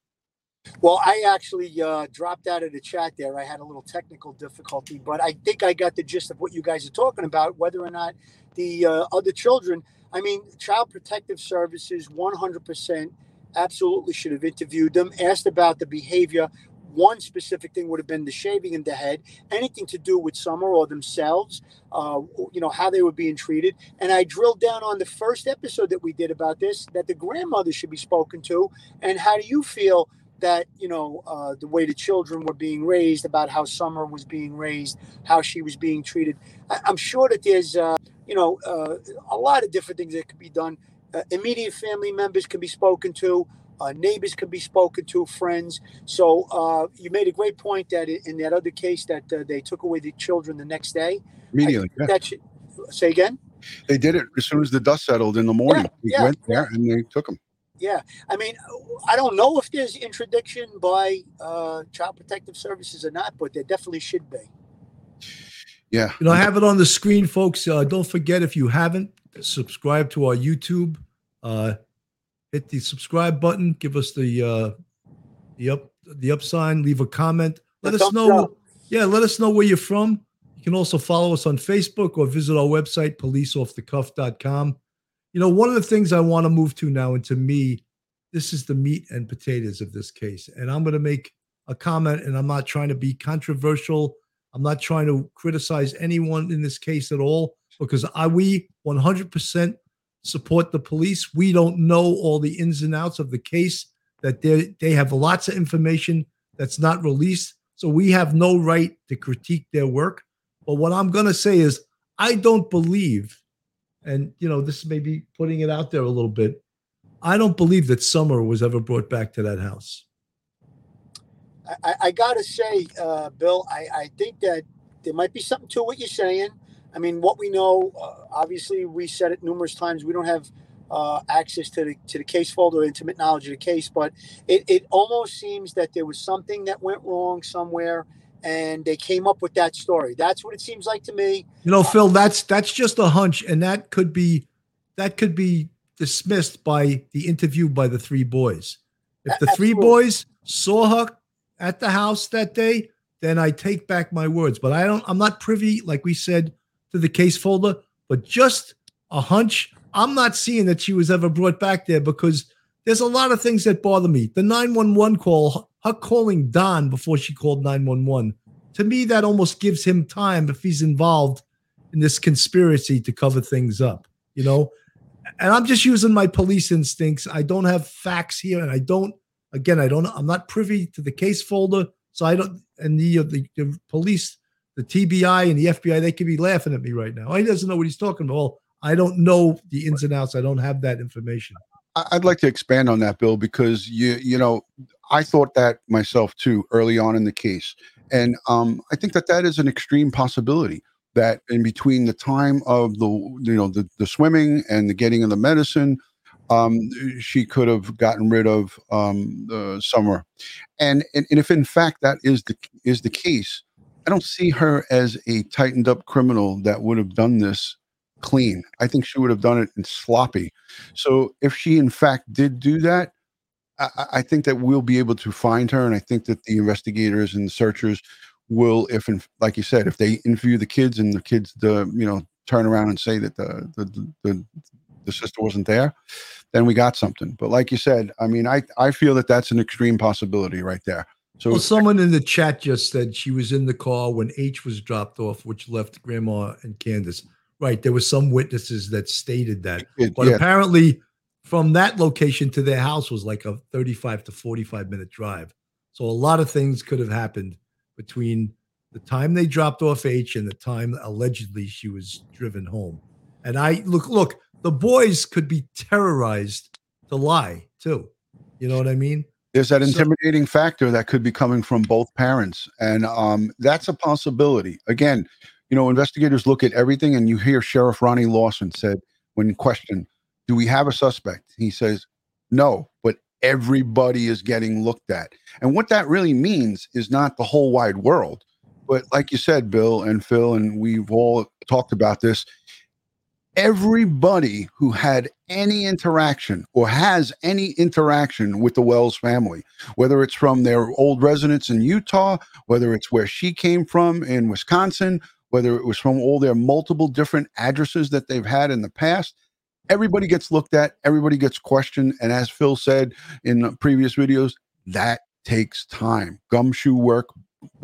Well, I actually uh, dropped out of the chat there. I had a little technical difficulty, but I think I got the gist of what you guys are talking about. Whether or not the uh, other children, I mean, Child Protective Services, 100% absolutely should have interviewed them, asked about the behavior. One specific thing would have been the shaving in the head, anything to do with Summer or themselves, uh, you know, how they were being treated. And I drilled down on the first episode that we did about this that the grandmother should be spoken to. And how do you feel? That you know uh, the way the children were being raised, about how Summer was being raised, how she was being treated. I- I'm sure that there's uh, you know uh, a lot of different things that could be done. uh, immediate family members can be spoken to. Uh, neighbors can be spoken to, friends. So uh, you made a great point that in that other case that uh, they took away the children the next day. Immediately. Yeah. That should, say again. They did it as soon as the dust settled in the morning. we yeah, went there and they took them. Yeah, I mean, I don't know if there's interdiction by uh, Child Protective Services or not, but there definitely should be. Yeah. You know, I have it on the screen, folks. Uh, don't forget if you haven't, subscribe to our YouTube. Uh, hit the subscribe button. Give us the uh, the up the up sign. Leave a comment. Let The us know. up. Yeah, let us know where you're from. You can also follow us on Facebook or visit our website, policeoffthecuff.com. You know, one of the things I want to move to now, and to me, this is the meat and potatoes of this case. And I'm going to make a comment, and I'm not trying to be controversial. I'm not trying to criticize anyone in this case at all because I we 100% support the police. We don't know all the ins and outs of the case. That they they have lots of information that's not released, so we have no right to critique their work. But what I'm going to say is, I don't believe, and you know, this may be putting it out there a little bit. I don't believe that Summer was ever brought back to that house. I, I, gotta say, uh, Bill, I, I think that there might be something to what you're saying. I mean, what we know, uh, obviously, we said it numerous times. We don't have uh, access to the to the case folder, intimate knowledge of the case, but it, it almost seems that there was something that went wrong somewhere, and they came up with that story. That's what it seems like to me. You know, uh, Phil, that's that's just a hunch, and that could be that could be dismissed by the interview by the three boys. If the three Absolutely. boys saw her at the house that day, then I take back my words. But I don't. I'm not privy, like we said, to the case folder. But just a hunch. I'm not seeing that she was ever brought back there because there's a lot of things that bother me. The 911 call, her calling Don before she called 911. To me, that almost gives him time if he's involved in this conspiracy to cover things up, you know? And I'm just using my police instincts. I don't have facts here, and I don't, again, I don't, I'm not privy to the case folder. So I don't, and the, uh, the, the police, the TBI and the FBI, they could be laughing at me right now. He doesn't know what he's talking about. Well, I don't know the ins and outs. I don't have that information. I'd like to expand on that, Bill, because you you know I thought that myself too early on in the case, and um, I think that that is an extreme possibility. That in between the time of the you know the, the swimming and the getting of the medicine, um, she could have gotten rid of um, the summer, and, and and if in fact that is the is the case, I don't see her as a tightened up criminal that would have done this clean. I think she would have done it in sloppy. So if she in fact did do that, I, I- think that we'll be able to find her, and I think that the investigators and the searchers will, if in, like you said, if they interview the kids and the kids, the you know, turn around and say that the the the, the sister wasn't there, then we got something. But like you said, I mean, I I feel that that's an extreme possibility right there. So Well, someone in the chat just said she was in the car when H was dropped off, which left Grandma and Candace. Right. There were some witnesses that stated that. it- But yeah, apparently, from that location to their house was like a 35 to 45 minute drive. So a lot of things could have happened between the time they dropped off H and the time allegedly she was driven home. And I look, look, the boys could be terrorized to lie too. You know what I mean? there's that So- intimidating factor that could be coming from both parents and um, that's a possibility again you know investigators look at everything and you hear sheriff ronnie lawson said when questioned do we have a suspect? He says no but everybody is getting looked at. And what that really means is not the whole wide world but like you said bill and phil and we've all talked about this everybody who had any interaction or has any interaction with the Wells family, whether it's from their old residence in Utah, whether it's where she came from in Wisconsin, whether it was from all their multiple different addresses that they've had in the past, everybody gets looked at, everybody gets questioned. And as Phil said in previous videos, that takes time. Gumshoe work,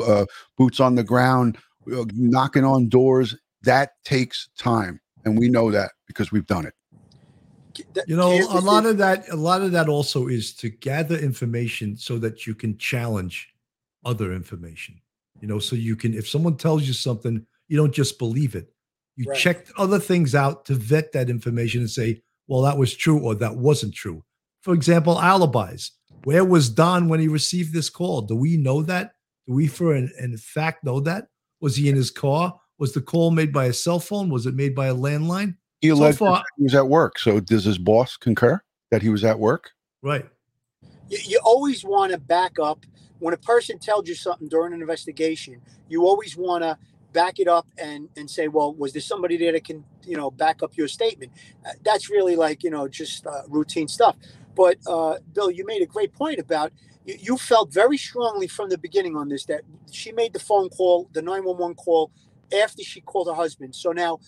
uh, boots on the ground, uh, knocking on doors, that takes time. And we know that because we've done it. You know, a lot of that, a lot of that also is to gather information so that you can challenge other information. You know, so you can, if someone tells you something, you don't just believe it. You Right. check other things out to vet that information and say, well, that was true or that wasn't true. For example, alibis. Where was Don when he received this call? Do we know that? Do we, for in, in fact, know that? Was he in his car? Was the call made by a cell phone? Was it made by a landline? He So far- that he was at work. So does his boss concur that he was at work? Right. you, you always want to back up when a person tells you something during an investigation you always want to back it up and and say well was there somebody there that can you know back up your statement? Uh, that's really like you know just uh, routine stuff. But uh, bill you made a great point about you, you felt very strongly from the beginning on this that she made the phone call the 911 call after she called her husband. So now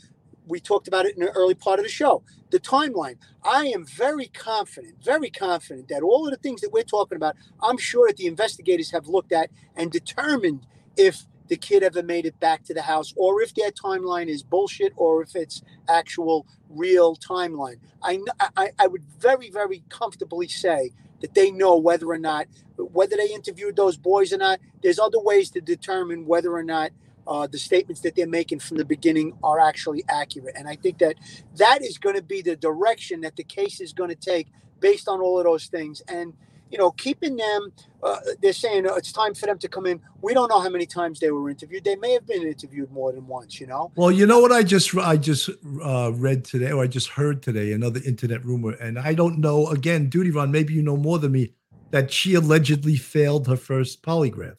we talked about it in the early part of the show. The timeline. I am very confident, very confident that all of the things that we're talking about, I'm sure that the investigators have looked at and determined if the kid ever made it back to the house or if their timeline is bullshit or if it's actual real timeline. I, I, I would very, very comfortably say that they know whether or not, whether they interviewed those boys or not. There's other ways to determine whether or not uh, the statements that they're making from the beginning are actually accurate. And I think that that is going to be the direction that the case is going to take based on all of those things. And you know, keeping them, uh, they're saying uh, it's time for them to come in. We don't know how many times they were interviewed. They may have been interviewed more than once. You know, Well, you know what I just I just uh, read today, or I just heard today, another internet rumor, and I don't know. Again, Duty Ron, maybe you know more than me. That she allegedly failed her first polygraph.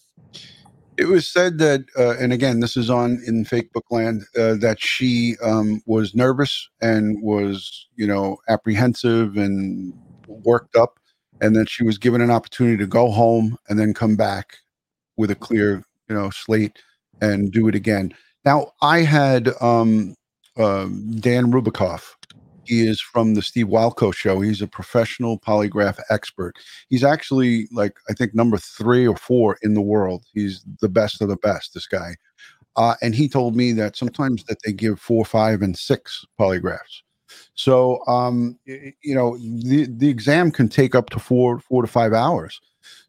It was said that, uh, and again, this is on in fake book land, uh, that she um, was nervous and was, you know, apprehensive and worked up, and then she was given an opportunity to go home and then come back with a clear, you know, slate and do it again. Now, I had um, um Dan Rubikoff. He is from the Steve Walco show. He's a professional polygraph expert he's actually like I think number three or four in the world. He's the best of the best. This guy, uh, and he told me that sometimes that they give four, five, and six polygraphs. So um, you know the the exam can take up to four four to five hours.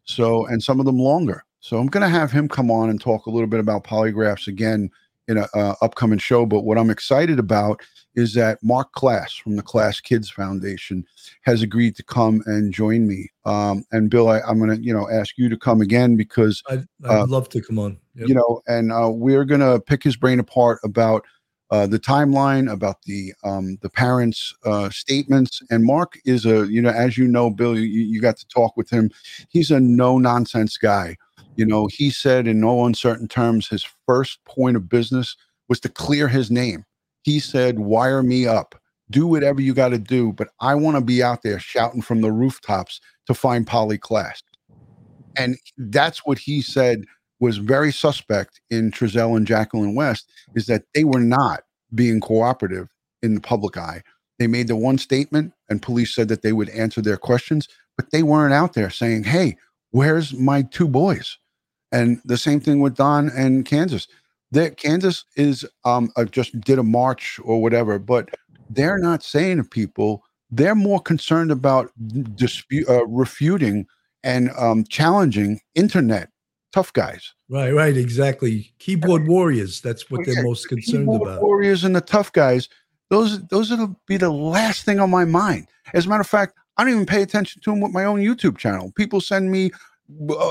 So and some of them longer. So I'm going to have him come on and talk a little bit about polygraphs again in a uh, upcoming show. But what I'm excited about is that Marc Klaas from the KlaasKids Foundation has agreed to come and join me. Um, and Bill, I, I'm going to, you know, ask you to come again because, I'd, I'd Uh, love to come on. Yep. you know, and uh, we're going to pick his brain apart about uh, the timeline, about the um, the parents' uh, statements. And Marc is a, you know, as you know, Bill, you, you got to talk with him. He's a no nonsense guy. You know, he said in no uncertain terms, his first point of business was to clear his name. He said, "Wire me up." do whatever you got to do, but I want to be out there shouting from the rooftops to find Polly Klaas. And that's what he said was very suspect in Trezell and Jacqueline West is that they were not being cooperative in the public eye. They made the one statement and police said that they would answer their questions, but they weren't out there saying, Hey, where's my two boys? And the same thing with Don and Candace. That Candace is um uh, just did a march or whatever, but they're not saying to people they're more concerned about dispute uh, refuting and um, challenging internet tough guys. Right, right, exactly. Keyboard warriors. That's what they're Yeah, most the concerned about. warriors and the tough guys those those will be the last thing on my mind. As a matter of fact i don't even pay attention to them with my own youtube channel. People send me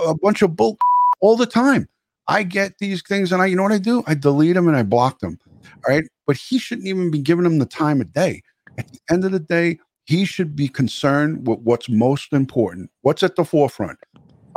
a bunch of bull [laughs] all the time. I get these things and i you know what i do? I delete them and i block them all right? But he shouldn't even be giving them the time of day. At the end of the day he should be concerned with what's most important what's at the forefront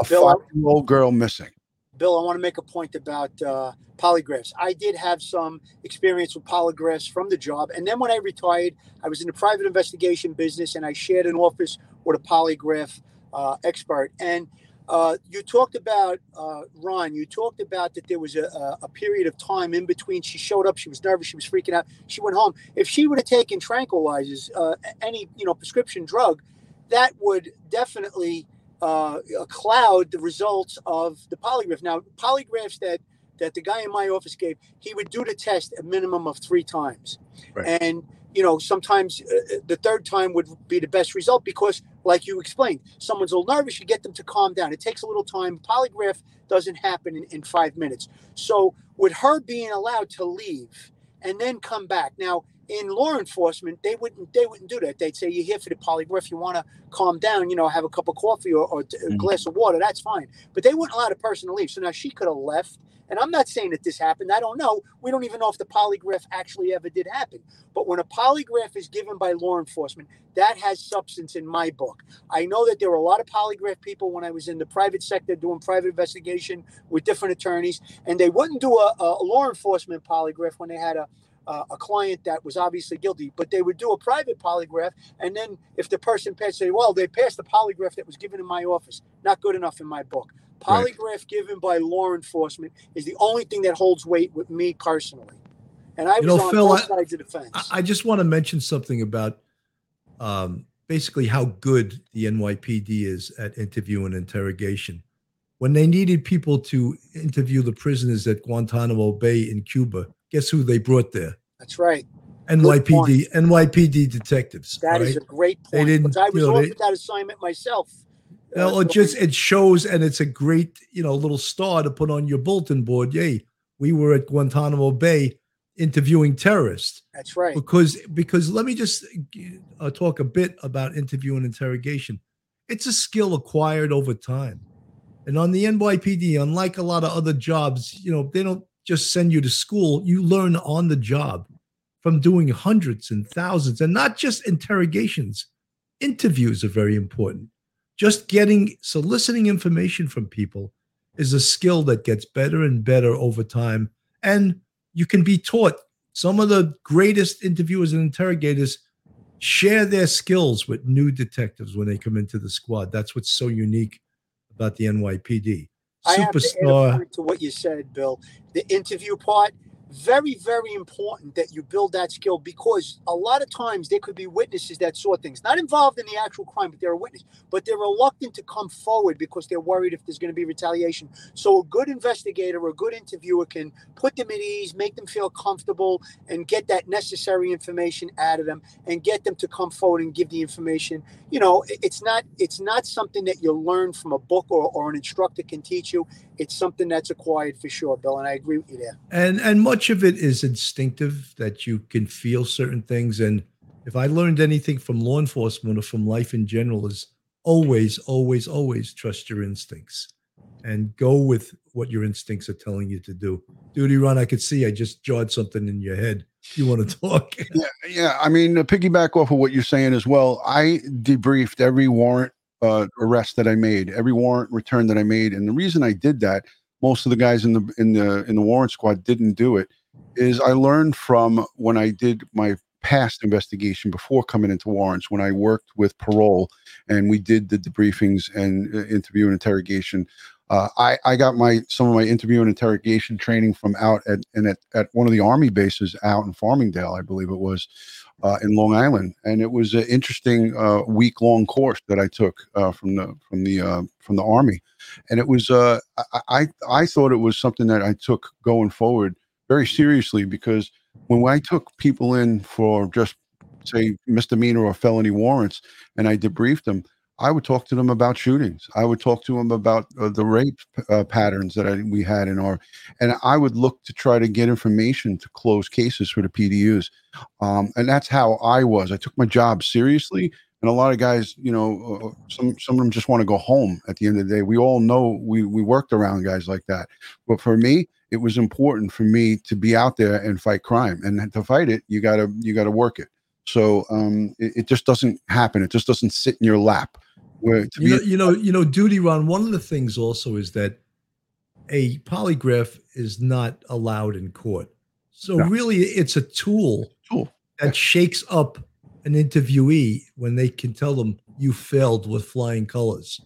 a Bill, five-year-old girl missing Bill, I want to make a point about uh, polygraphs. I did have some experience with polygraphs from the job. And then when I retired, I was in the private investigation business and I shared an office with a polygraph uh, expert. And uh, you talked about, uh, Ron, you talked about that there was a, a, a period of time in between. She showed up, she was nervous, she was freaking out, she went home. If she would have taken tranquilizers, uh, any you know prescription drug, that would definitely uh, cloud the results of the polygraph. Now, polygraphs that that the guy in my office gave, he would do the test a minimum of three times, Right. and you know sometimes uh, the third time would be the best result because, like you explained, someone's a little nervous. You get them to calm down. It takes a little time. Polygraph doesn't happen in, in five minutes. So, with her being allowed to leave and then come back now. In law enforcement, they wouldn't they wouldn't do that. They'd say, "You're here for the polygraph. You want to calm down, you know, have a cup of coffee or, or a Mhm. glass of water. That's fine." But they wouldn't allow the person to leave. So now she could have left. And I'm not saying that this happened. I don't know. We don't even know if the polygraph actually ever did happen. But when a polygraph is given by law enforcement, that has substance in my book. I know that there were a lot of polygraph people when I was in the private sector doing private investigation with different attorneys, and they wouldn't do a, a law enforcement polygraph when they had a uh, a client that was obviously guilty, but they would do a private polygraph, and then if the person passed, say, "Well, they passed the polygraph that was given in my office. Not good enough in my book." Right. Polygraph given by law enforcement is the only thing that holds weight with me personally, and I You was know, on Phil, both I- sides of the fence. I, I just want to mention something about um, basically how good the NYPD is at interview and interrogation. When they needed people to interview the prisoners at Guantanamo Bay in Cuba, guess who they brought there? That's right. NYPD, NYPD detectives. That is right? a great point. They didn't, I was you know, they- that assignment myself. Well, it just it shows, and it's a great you know little star to put on your bulletin board. Yay, we were at Guantanamo Bay interviewing terrorists that's right. because because let me just uh, talk a bit about interview and interrogation. It's a skill acquired over time, and on the NYPD, unlike a lot of other jobs, you know they don't just send you to school. You learn on the job from doing hundreds and thousands, and not just interrogations. Interviews are very important. Just getting soliciting information from people is a skill that gets better and better over time, and you can be taught some of the greatest interviewers and interrogators share their skills with new detectives when they come into the squad. That's what's so unique about the NYPD. I have to Superstar. to what you said, Bill. The interview part, very, very important that you build that skill because a lot of times there could be witnesses that saw things, not involved in the actual crime, but they're a witness, but they're reluctant to come forward because they're worried if there's going to be retaliation. So a good investigator or a good interviewer can put them at ease, make them feel comfortable, and get that necessary information out of them and get them to come forward and give the information. You know, it's not it's not something that you learn from a book or, or an instructor can teach you it's something that's acquired for sure, Bill, and I agree with you there. and and much of it is instinctive that you can feel certain things and if i learned anything from law enforcement or from life in general is always always always trust your instincts and go with what your instincts are telling you to do Duty Ron i could see i just jawed something in your head you want to [laughs] talk Yeah, yeah. I mean, to piggyback off of what you're saying as well, I debriefed every warrant uh, arrest that I made, every warrant return that I made, and the reason I did that, most of the guys in the in the in the warrant squad didn't do it, is I learned from when I did my past investigation before coming into warrants when I worked with parole and we did the debriefings and uh, interview and interrogation. Uh, I, I got my some of my interview and interrogation training from out at and at, at one of the army bases out in Farmingdale, I believe it was, uh, in Long Island, and it was an interesting uh, week long course that I took uh, from the from the uh, from the army, and it was uh, I, I I thought it was something that I took going forward very seriously because when I took people in for just say misdemeanor or felony warrants and I debriefed them, I would talk to them about shootings. I would talk to them about uh, the rape uh, patterns that I, we had in our, and I would look to try to get information to close cases for the PDUs. Um, and that's how I was. I took my job seriously. And a lot of guys, you know, uh, some some of them just want to go home at the end of the day. We all know we we worked around guys like that. But for me, it was important for me to be out there and fight crime. And to fight it, you gotta you gotta work it. So um, it, it just doesn't happen. It just doesn't sit in your lap. Where you know, you know, you know, Duty Ron. One of the things also is that a polygraph is not allowed in court. So No. really, it's a tool Tool. that shakes up an interviewee when they can tell them you failed with flying colors.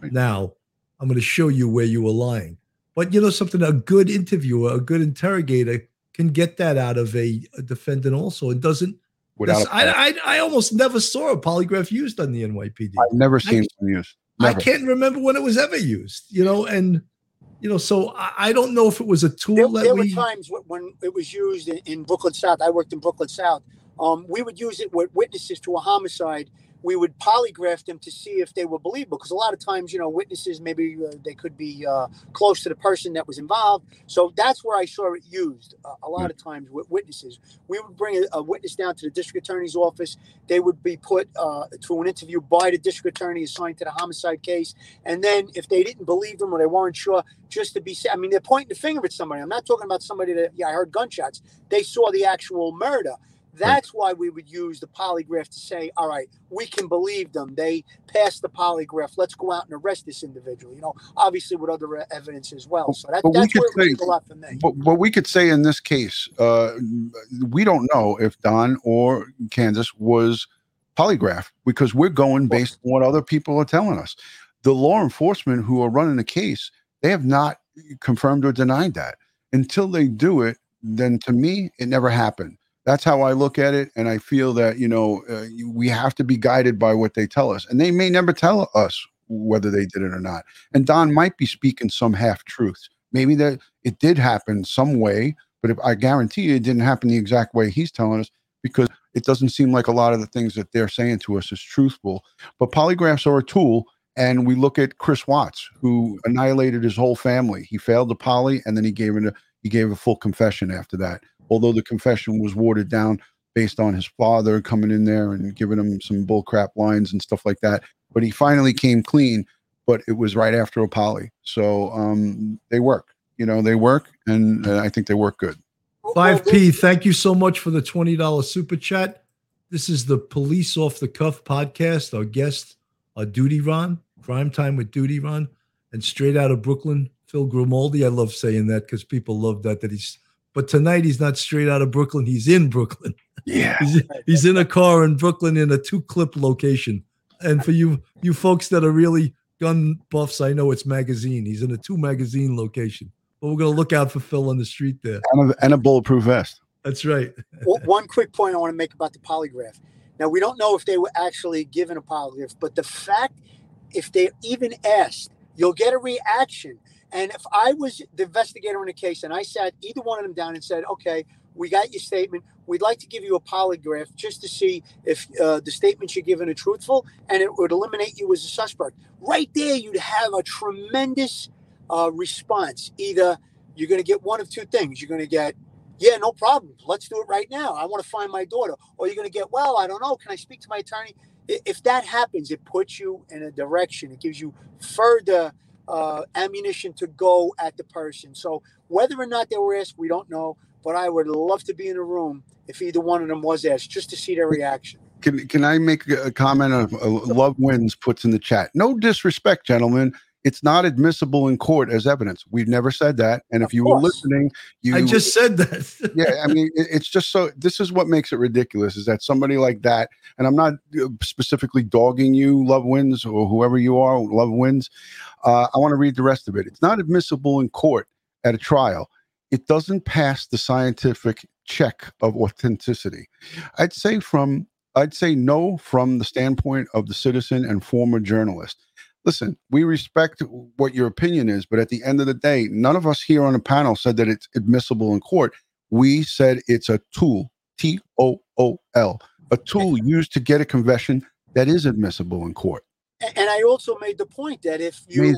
Right. Now, I'm going to show you where you were lying. But you know something, a good interviewer, a good interrogator can get that out of a, a defendant also. It doesn't. Without that's- a, I, I I almost never saw a polygraph used on the NYPD. I've never seen them used. I can't remember when it was ever used, you know, and you know, so I, I don't know if it was a tool There, that there were times when it was used in, in Brooklyn South. I worked in Brooklyn South. Um, we would use it with witnesses to a homicide we would polygraph them to see if they were believable. Because a lot of times, you know, witnesses maybe uh, they could be uh, close to the person that was involved. So that's where I saw it used uh, a lot of times with witnesses. We would bring a, a, witness down to the district attorney's office. They would be put uh, to an interview by the district attorney assigned to the homicide case. And then if they didn't believe them or they weren't sure, just to be, I mean, they're pointing the finger at somebody. I'm not talking about somebody that, yeah, I heard gunshots. They saw the actual murder. That's why we would use the polygraph to say, all right, we can believe them. They passed the polygraph. Let's go out and arrest this individual. You know, obviously with other evidence as well. So that, that's where it say, a lot for me. But what we could say in this case, uh, we don't know if Don or Candace was polygraph because we're going based on what other people are telling us. The law enforcement who are running the case, they have not confirmed or denied that. Until they do it, then to me, it never happened that's how I look at it. And I feel that, you know, uh, we have to be guided by what they tell us. And they may never tell us whether they did it or not. And Don might be speaking some half truths. Maybe that it did happen some way, but if, I guarantee you it didn't happen the exact way he's telling us because it doesn't seem like a lot of the things that they're saying to us is truthful. But polygraphs are a tool. And we look at Chris Watts, who annihilated his whole family. He failed the poly, and then he gave it a he gave a full confession after that although the confession was watered down based on his father coming in there and giving him some bullcrap lines and stuff like that. But he finally came clean, but it was right after a poly. So um, they work, you know, they work, and uh, I think they work good. 5P, thank you so much for the $20 super chat. This is the Police Off the Cuff podcast. Our guest, uh, Duty Ron, Crime Time with Duty Ron, and straight out of Brooklyn, Phil Grimaldi. I love saying that because people love that, that he's but tonight he's not straight out of Brooklyn. He's in Brooklyn. Yeah. he's, he's in a car in Brooklyn in a two clip location. And for you you folks that are really gun buffs, I know it's magazine. He's in a two magazine location. But we're gonna look out for Phil on the street there. And a, and a bulletproof vest. That's right. One quick point I want to make about the polygraph. Now we don't know if they were actually given a polygraph, but the fact if they even asked, you'll get a reaction and if I was the investigator in a case and I sat either one of them down and said, okay, we got your statement. We'd like to give you a polygraph just to see if uh, the statements you're giving are truthful and it would eliminate you as a suspect. Right there, you'd have a tremendous uh, response. Either you're going to get one of two things. You're going to get, yeah, no problem. Let's do it right now. I want to find my daughter. Or you're going to get, well, I don't know. Can I speak to my attorney? If that happens, it puts you in a direction. It gives you further uh, ammunition to go at the person. So whether or not they were asked, we don't know. But I would love to be in a room if either one of them was asked, just to see their reaction. Can Can I make a comment of uh, Love Wins puts in the chat? No disrespect, gentlemen. It's not admissible in court as evidence. We've never said that. And if you were listening, you I just said that. [laughs] yeah, I mean, it's just so. This is what makes it ridiculous: is that somebody like that, and I'm not uh, specifically dogging you, Love Wins, or whoever you are, Love Wins. Uh, I want to read the rest of it. It's not admissible in court at a trial. It doesn't pass the scientific check of authenticity. I'd say from I'd say no from the standpoint of the citizen and former journalist. Listen, we respect what your opinion is, but at the end of the day, none of us here on the panel said that it's admissible in court. We said it's a tool, T O O L, a tool used to get a confession that is admissible in court. And I also made the point that if you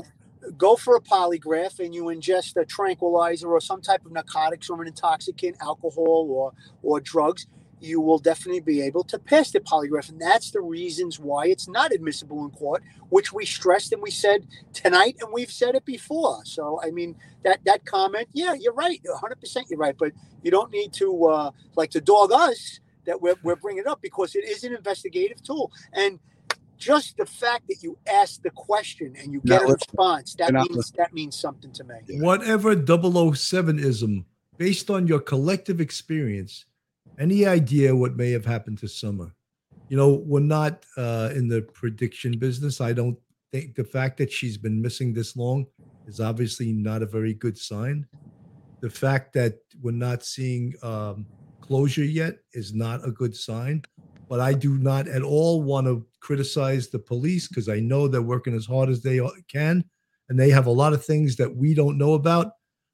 go for a polygraph and you ingest a tranquilizer or some type of narcotics or an intoxicant, alcohol or or drugs, you will definitely be able to pass the polygraph. And that's the reasons why it's not admissible in court, which we stressed and we said tonight and we've said it before. So, I mean, that, that comment, yeah, you're right. 100% you're right. But you don't need to, uh, like, to dog us that we're, we're bringing it up because it is an investigative tool. And just the fact that you ask the question and you get a response that means that means something to me. Whatever 007ism based on your collective experience any idea what may have happened to summer? You know we're not uh, in the prediction business. I don't think the fact that she's been missing this long is obviously not a very good sign. The fact that we're not seeing um, closure yet is not a good sign but I do not at all want to criticize the police because I know they're working as hard as they can and they have a lot of things that we don't know about.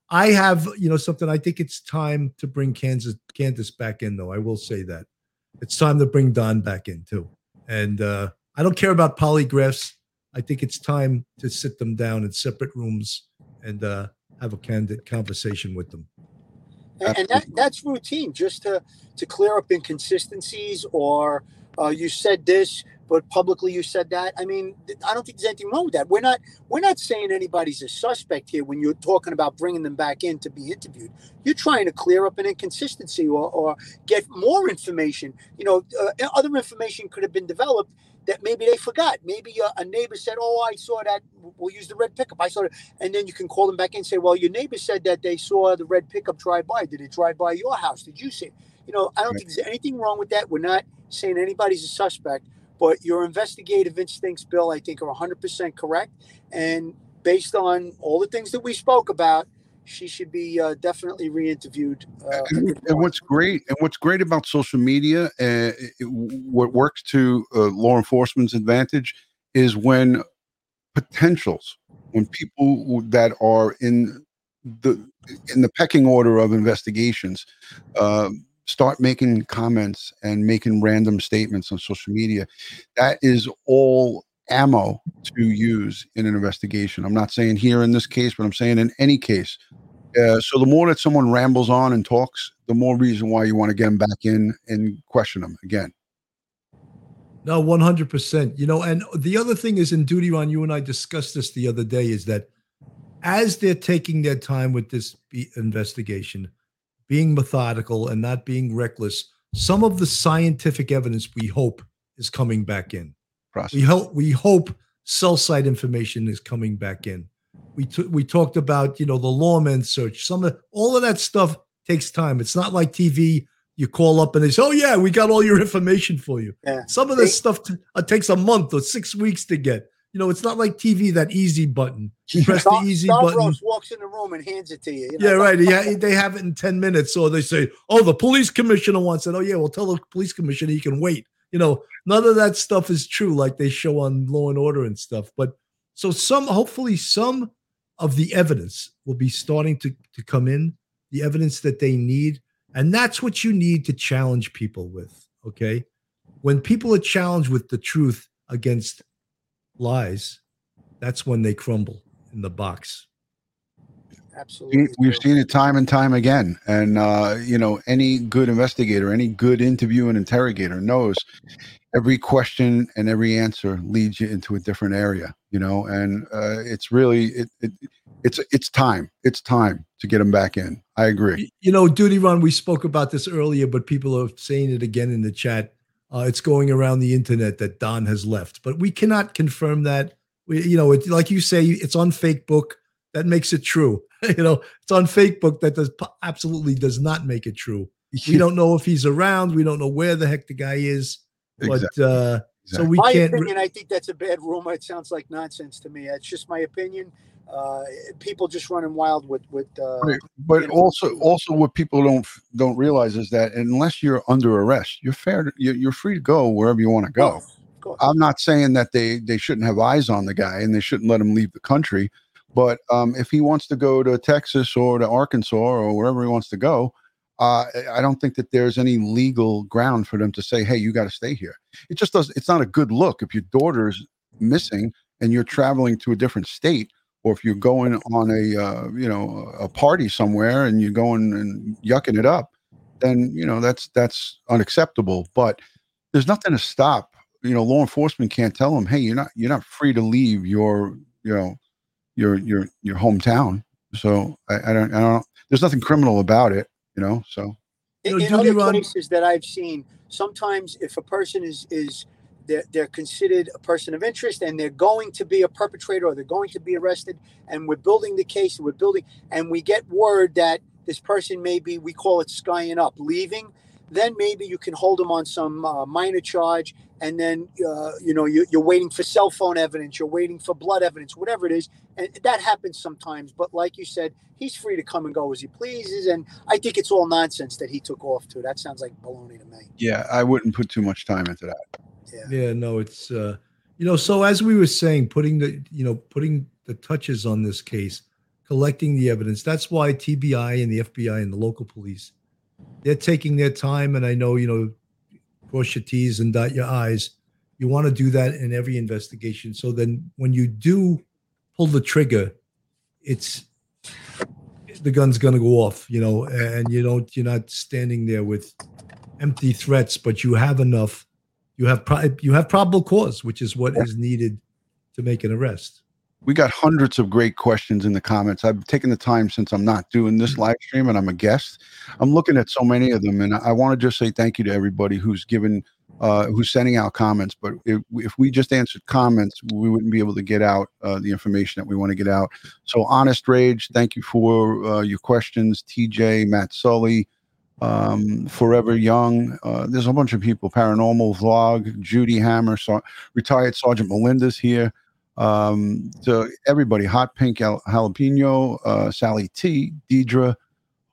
I have, you know, something I think it's time to bring Kansas Candace back in though. I will say that. It's time to bring Don back in too. And uh I don't care about polygraphs. I think it's time to sit them down in separate rooms and uh, have a candid conversation with them. And, and that that's routine, just to to clear up inconsistencies or uh, you said this, but publicly you said that. I mean, I don't think there's anything wrong with that. We're not we're not saying anybody's a suspect here when you're talking about bringing them back in to be interviewed. You're trying to clear up an inconsistency or, or get more information. You know, uh, other information could have been developed that maybe they forgot. Maybe uh, a neighbor said, "Oh, I saw that. We'll use the red pickup." I saw it, and then you can call them back in and say, "Well, your neighbor said that they saw the red pickup drive by. Did it drive by your house? Did you see?" It? You know, I don't right. think there's anything wrong with that. We're not saying anybody's a suspect, but your investigative instincts, Bill, I think are 100% correct. And based on all the things that we spoke about, she should be uh, definitely re-interviewed. Uh, and, and, what's great, and what's great about social media, uh, it, what works to uh, law enforcement's advantage, is when potentials, when people that are in the in the pecking order of investigations, um, start making comments and making random statements on social media, that is all ammo to use in an investigation. I'm not saying here in this case, but I'm saying in any case. Uh, so the more that someone rambles on and talks, the more reason why you want to get them back in and question them again. No, 100%. You know, and the other thing is in duty Ron, you and I discussed this the other day, is that as they're taking their time with this investigation, being methodical and not being reckless, some of the scientific evidence we hope is coming back in. Process. We hope we hope cell site information is coming back in. We t- we talked about you know the lawman search. Some of all of that stuff takes time. It's not like TV. You call up and they say, "Oh yeah, we got all your information for you." Yeah. Some of this stuff t- uh, takes a month or six weeks to get. You know, it's not like TV that easy button. [laughs] You press the easy Stavros button. walks in the room and hands it to you. you know? Yeah, right. Yeah, [laughs] they have it in ten minutes, or they say, "Oh, the police commissioner wants it." Oh, yeah, well, tell the police commissioner he can wait. You know, none of that stuff is true, like they show on Law and Order and stuff. But so some, hopefully, some of the evidence will be starting to to come in, the evidence that they need, and that's what you need to challenge people with. Okay, when people are challenged with the truth against lies, that's when they crumble in the box. Absolutely. We've seen it time and time again. And, uh, you know, any good investigator, any good interview and interrogator knows every question and every answer leads you into a different area, you know, and uh, it's really, it, it, it's, it's time. It's time to get them back in. I agree. You know, Duty Ron, we spoke about this earlier, but people are saying it again in the chat. Uh, it's going around the internet that Don has left, but we cannot confirm that. We, you know, it, like you say, it's on fake book. That makes it true. [laughs] you know, it's on fake book that does absolutely does not make it true. [laughs] We don't know if he's around. We don't know where the heck the guy is. Exactly. But uh, exactly. so we my can't. opinion, I think that's a bad rumor. It sounds like nonsense to me. It's just my opinion uh, people just running wild with with. Uh, right. But you know, also, also, what people don't don't realize is that unless you're under arrest, you're fair. To, you're, you're free to go wherever you want to go. I'm not saying that they they shouldn't have eyes on the guy and they shouldn't let him leave the country. But um, if he wants to go to Texas or to Arkansas or wherever he wants to go, uh, I don't think that there's any legal ground for them to say, "Hey, you got to stay here." It just does. It's not a good look if your daughter's missing and you're traveling to a different state or if you're going on a uh, you know a party somewhere and you're going and yucking it up, then you know that's that's unacceptable. But there's nothing to stop. You know, law enforcement can't tell them, hey, you're not you're not free to leave your you know your your your hometown. So I, I don't I don't. There's nothing criminal about it. You know. So in, in other cases that I've seen, sometimes if a person is is they're, they're considered a person of interest and they're going to be a perpetrator or they're going to be arrested. And we're building the case we're building and we get word that this person may be we call it skying up leaving. Then maybe you can hold them on some uh, minor charge and then uh, you know you, you're waiting for cell phone evidence you're waiting for blood evidence whatever it is and that happens sometimes but like you said he's free to come and go as he pleases and i think it's all nonsense that he took off to that sounds like baloney to me yeah i wouldn't put too much time into that yeah. Yeah. No, it's uh, you know. So as we were saying, putting the you know putting the touches on this case, collecting the evidence. That's why TBI and the FBI and the local police, they're taking their time. And I know you know, cross your T's and dot your I's. You want to do that in every investigation. So then when you do pull the trigger, it's the gun's to go off, you know, and you don't, you're not standing there with empty threats, but you have enough. You have pro- you have probable cause, which is what is needed to make an arrest. We got hundreds of great questions in the comments. I've taken the time since I'm not doing this live stream and I'm a guest. I'm looking at so many of them, and I want to just say thank you to everybody who's given, uh, who's sending out comments. But if, if we just answered comments, we wouldn't be able to get out uh, the information that we want to get out. So, Honest Rage, thank you for uh, your questions. TJ, Matt Sully, um, Forever Young. Uh, there's a bunch of people. Paranormal Vlog, Judy Hammer, so, retired Sergeant Melinda's here. Um, so everybody, Hot Pink Jalapeno, uh, Sally T, Deidre.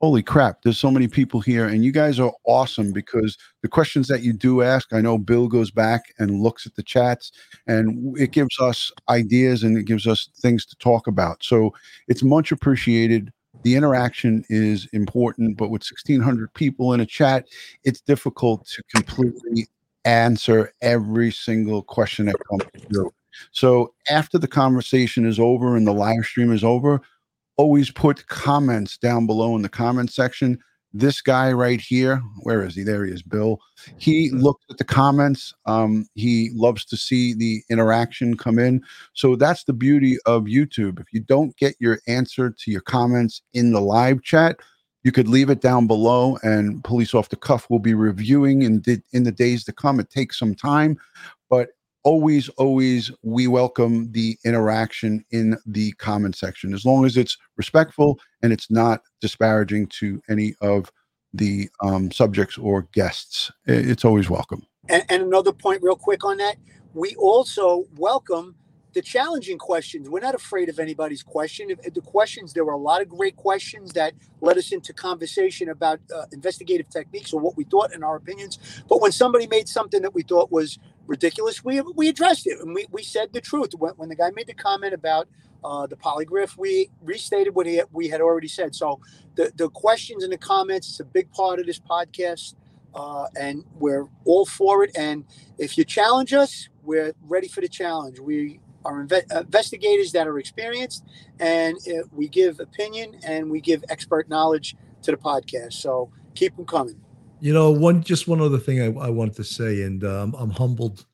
Holy crap, there's so many people here, and you guys are awesome because the questions that you do ask, I know Bill goes back and looks at the chats, and it gives us ideas and it gives us things to talk about. So it's much appreciated the interaction is important, but with 1,600 people in a chat, it's difficult to completely answer every single question that comes through. So after the conversation is over and the live stream is over, always put comments down below in the comment section. This guy right here where is he? There he is bill. He looks at the comments. Um, he loves to see the interaction come in. So that's the beauty of youtube. If you don't get your answer to your comments in the live chat you could leave it down below and police off the cuff will be reviewing in, the, in the days to come. It takes some time but always, always, we welcome the interaction in the comment section as long as it's respectful and it's not disparaging to any of the um, subjects or guests. It's always welcome. And, and another point, real quick on that, we also welcome the challenging questions. We're not afraid of anybody's question. If, if the questions, there were a lot of great questions that led us into conversation about uh, investigative techniques or what we thought in our opinions. But when somebody made something that we thought was ridiculous, we we addressed it and we, we said the truth. When, when the guy made the comment about uh, the polygraph, we restated what he, we had already said. So the, the questions and the comments, it's a big part of this podcast. Uh, and we're all for it. And if you challenge us, we're ready for the challenge. We are inve- investigators that are experienced, and uh, we give opinion and we give expert knowledge to the podcast. So keep them coming. You know, one just one other thing I, I wanted to say, and um, I'm humbled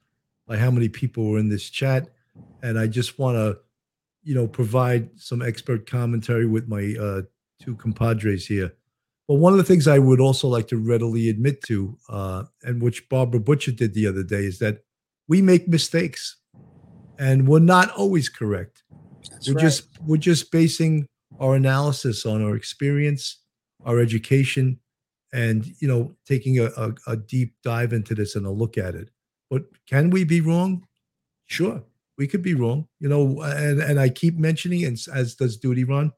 by how many people were in this chat, and I just want to, you know, provide some expert commentary with my uh, two compadres here. But one of the things I would also like to readily admit to, uh, and which Barbara Butcher did the other day, is that we make mistakes and we're not always correct. That's we're right. just we're just basing our analysis on our experience, our education, and you know taking a, a, a deep dive into this and a look at it. But can we be wrong? Sure, we could be wrong. You know, and and I keep mentioning, and as does Duty Ron,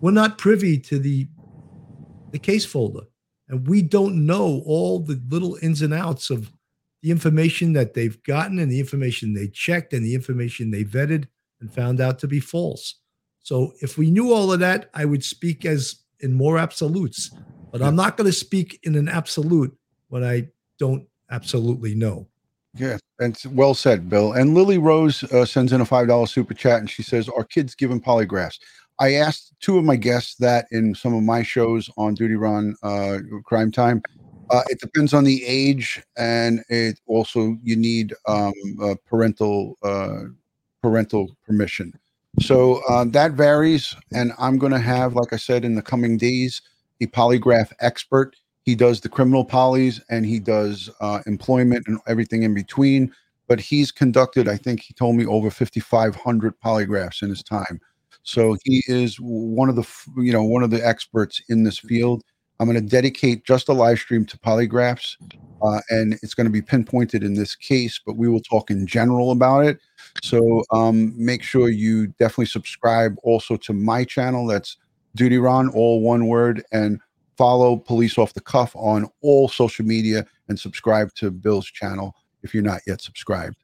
we're not privy to the the case folder, and we don't know all the little ins and outs of the information that they've gotten and the information they checked and the information they vetted and found out to be false. So if we knew all of that, I would speak as in more absolutes, but I'm not going to speak in an absolute when I don't absolutely know. Yeah, and well said, Bill. And Lily Rose uh, sends in a five dollar super chat, and she says, "Are kids given polygraphs?" I asked two of my guests that in some of my shows on Duty Ron uh, Crime Time, uh, it depends on the age, and it also you need um, uh, parental uh, parental permission. So uh, that varies, and I'm going to have, like I said, in the coming days, a polygraph expert. He does the criminal polys, and he does uh, employment and everything in between. But he's conducted, I think he told me, over 5,500 polygraphs in his time. So he is one of the, you know, one of the experts in this field I'm going to dedicate just a live stream to polygraphs, uh, and it's going to be pinpointed in this case, but we will talk in general about it. So um, make sure you definitely subscribe also to my channel. That's Duty Ron, all one word, and follow Police Off the Cuff on all social media and subscribe to Bill's channel if you're not yet subscribed.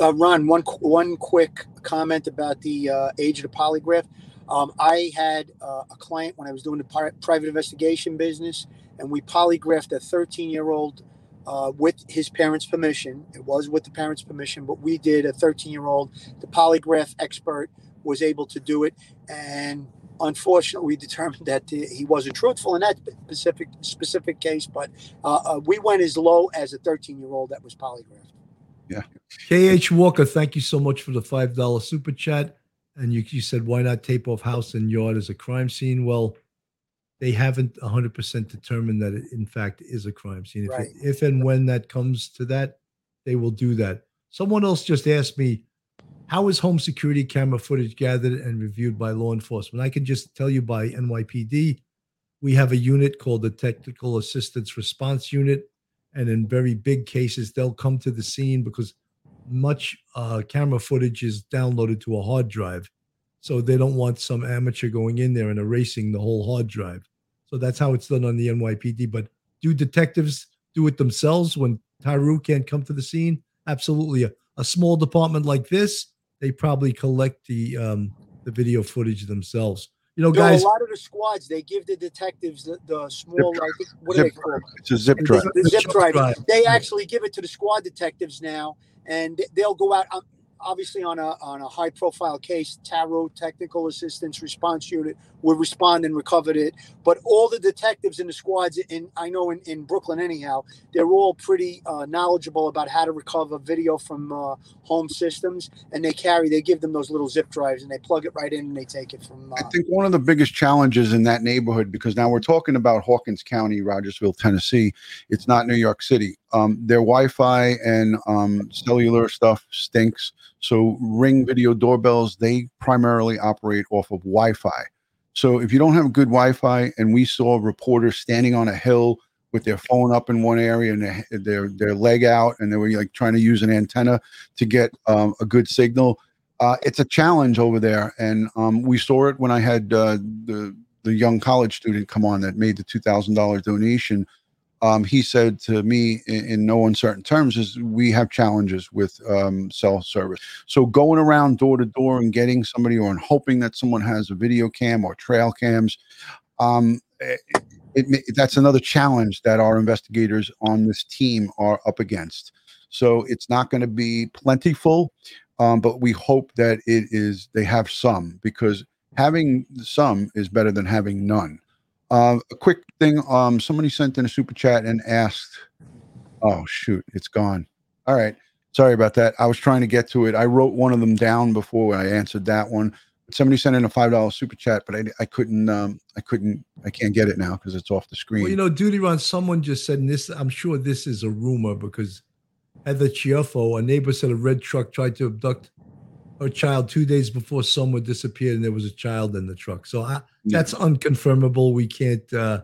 Uh, Ron, one one quick comment about the uh, age of the polygraph. Um, I had uh, a client when I was doing the private investigation business, and we polygraphed a 13 year old uh, with his parents' permission. It was with the parents' permission, but we did a 13 year old. The polygraph expert was able to do it, and unfortunately, we determined that he wasn't truthful in that specific specific case. But uh, uh, we went as low as a 13 year old that was polygraphed. Yeah. KH Walker, thank you so much for the five dollar super chat. And you, you said why not tape off house and yard as a crime scene? Well, they haven't 100% determined that it in fact is a crime scene. If, Right. it, if and when that comes to that, they will do that. Someone else just asked me, how is home security camera footage gathered and reviewed by law enforcement? I can just tell you by NYPD, we have a unit called the Technical Assistance Response Unit. And in very big cases, they'll come to the scene because much uh, camera footage is downloaded to a hard drive. So they don't want some amateur going in there and erasing the whole hard drive. So that's how it's done on the NYPD. But do detectives do it themselves when TARU can't come to the scene? Absolutely. A, a small department like this, they probably collect the um, the video footage themselves. You know, No, guys, a lot of the squads they give the detectives the, the small like what do Zip they call it? It's a zip drive. the zip zip drive. drive. They Yeah. actually give it to the squad detectives now, and they'll go out. Um, obviously, on a on a high profile case, TARU Technical Assistance Response Unit would respond and recovered it. But all the detectives in the squads, in I know in, in Brooklyn anyhow, they're all pretty uh, knowledgeable about how to recover video from uh, home systems, and they carry they give them those little zip drives, and they plug it right in, and they take it from. I Uh, think one of the biggest challenges in that neighborhood, because now we're talking about Hawkins County, Rogersville, Tennessee. It's not New York City. Um, their Wi-Fi and um, cellular stuff stinks. So Ring video doorbells, they primarily operate off of Wi-Fi. So if you don't have good Wi-Fi, and we saw reporters standing on a hill with their phone up in one area and their their, their leg out, and they were like trying to use an antenna to get um, a good signal uh, it's a challenge over there, and um, we saw it when I had uh, the the young college student come on that made the two thousand dollars donation. Um, he said to me in, in no uncertain terms, "Is we have challenges with um, cell service. So going around door to door and getting somebody, or and hoping that someone has a video cam or trail cams, um, it, it, ma- that's another challenge that our investigators on this team are up against. So it's not going to be plentiful um, but we hope that it is they have some because having some is better than having none. Uh, a quick thing: um, somebody sent in a super chat and asked, "Oh shoot, it's gone." All right, sorry about that. I was trying to get to it. I wrote one of them down before I answered that one. Somebody sent in a five dollar super chat, but I, I couldn't. Um, I couldn't. I can't get it now because it's off the screen. Well, you know, Duty Ron, someone just said, and this, I'm sure this is a rumor because Heather Chiaffo, a neighbor said a red truck tried to abduct her child two days before someone disappeared and there was a child in the truck. So I, that's unconfirmable. We can't. Uh,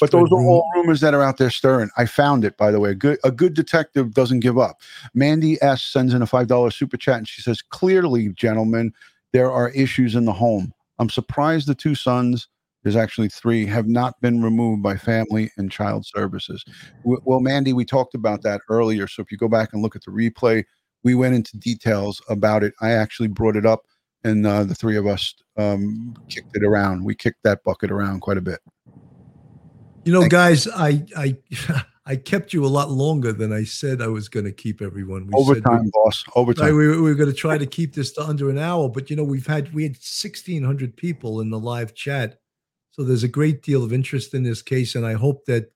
But those are all rumors that are out there stirring. I found it, by the way. Good, a good detective doesn't give up. Mandy S sends in a five dollar super chat, and she says, "Clearly, gentlemen, there are issues in the home. I'm surprised the two sons, there's actually three, have not been removed by family and child services." W- well, Mandy, we talked about that earlier. So if you go back and look at the replay, we went into details about it. I actually brought it up, and uh, the three of us um, kicked it around. We kicked that bucket around quite a bit. You know, Thank- guys, I I [laughs] I kept you a lot longer than I said I was going to keep everyone. We said we- Overtime, boss. Overtime. We, we were going to try to keep this to under an hour, but you know we've had we had sixteen hundred people in the live chat, so there's a great deal of interest in this case, and I hope that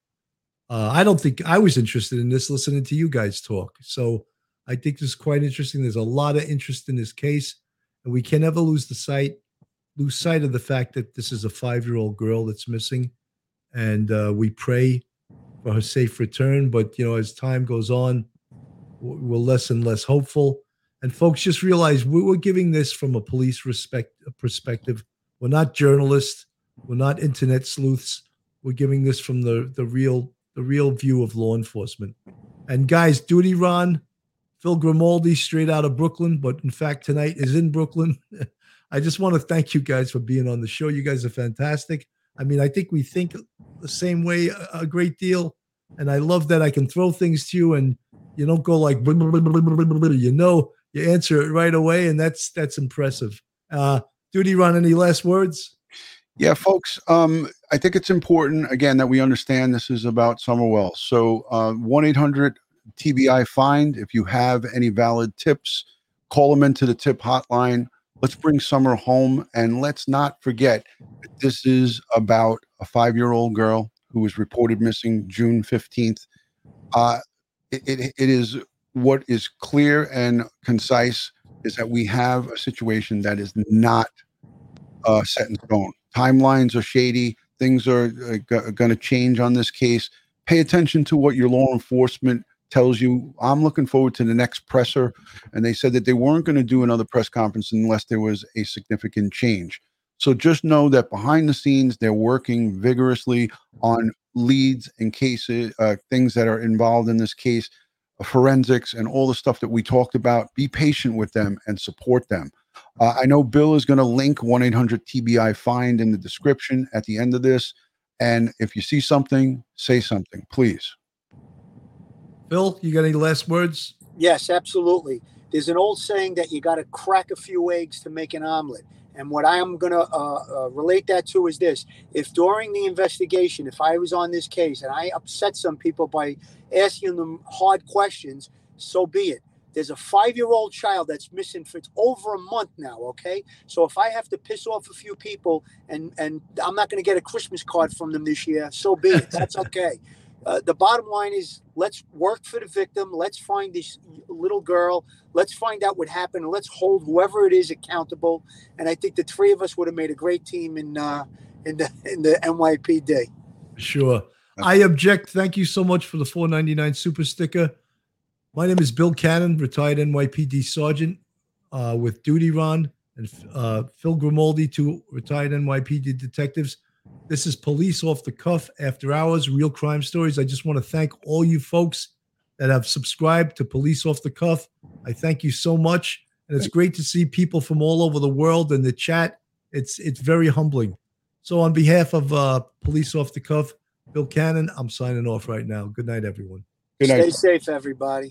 uh, I don't think I was interested in this listening to you guys talk. So I think this is quite interesting. There's a lot of interest in this case, and we can never lose the sight lose sight of the fact that this is a five year old girl that's missing, and uh, we pray for her safe return. But you know, as time goes on, we're less and less hopeful. And folks, just realize we- we're giving this from a police respect perspective. We're not journalists. We're not internet sleuths. We're giving this from the the real the real view of law enforcement. And guys, Duty Ron, Phil Grimaldi, straight out of Brooklyn, but in fact tonight is in Brooklyn. [laughs] I just want to thank you guys for being on the show. You guys are fantastic. I mean, I think we think the same way a, great deal, and I love that I can throw things to you and you don't go like [laughs] you know you answer it right away and that's that's impressive uh Duty Ron any last words Yeah, folks. Um, I think it's important again that we understand this is about Summer Wells. So uh, one eight hundred TBI find. If you have any valid tips, call them into the tip hotline. Let's bring Summer home, and let's not forget this is about a five year old girl who was reported missing June fifteenth. Uh, it, it, it is what is clear and concise is that we have a situation that is not uh, set in stone. Timelines are shady. Things are uh, g- going to change on this case. Pay attention to what your law enforcement tells you. I'm looking forward to the next presser. And they said that they weren't going to do another press conference unless there was a significant change. So just know that behind the scenes, they're working vigorously on leads and cases, uh, things that are involved in this case, forensics, and all the stuff that we talked about. Be patient with them and support them. Uh, I know Bill is going to link 1 800 TBI find in the description at the end of this. And if you see something, say something, please. Phil, you got any last words? Yes, absolutely. There's an old saying that you got to crack a few eggs to make an omelet. And what I am going to uh, uh, relate that to is this if during the investigation, if I was on this case and I upset some people by asking them hard questions, so be it. There's a five year old child that's missing for over a month now. Okay. So if I have to piss off a few people and, and I'm not going to get a Christmas card from them this year, so be it. That's [laughs] okay. Uh, the bottom line is let's work for the victim. Let's find this little girl. Let's find out what happened. Let's hold whoever it is accountable. And I think the three of us would have made a great team in uh, in the [laughs] in the NYPD. Sure. I object. Thank you so much for the 499 super sticker. My name is Bill Cannon, retired NYPD sergeant uh, with Duty Ron, and uh, Phil Grimaldi, two retired NYPD detectives. This is Police Off the Cuff After Hours, Real Crime Stories. I just want to thank all you folks that have subscribed to Police Off the Cuff. I thank you so much. And it's great to see people from all over the world in the chat. It's it's very humbling. So on behalf of uh, Police Off the Cuff, Bill Cannon, I'm signing off right now. Good night, everyone. Good night. Stay safe, everybody.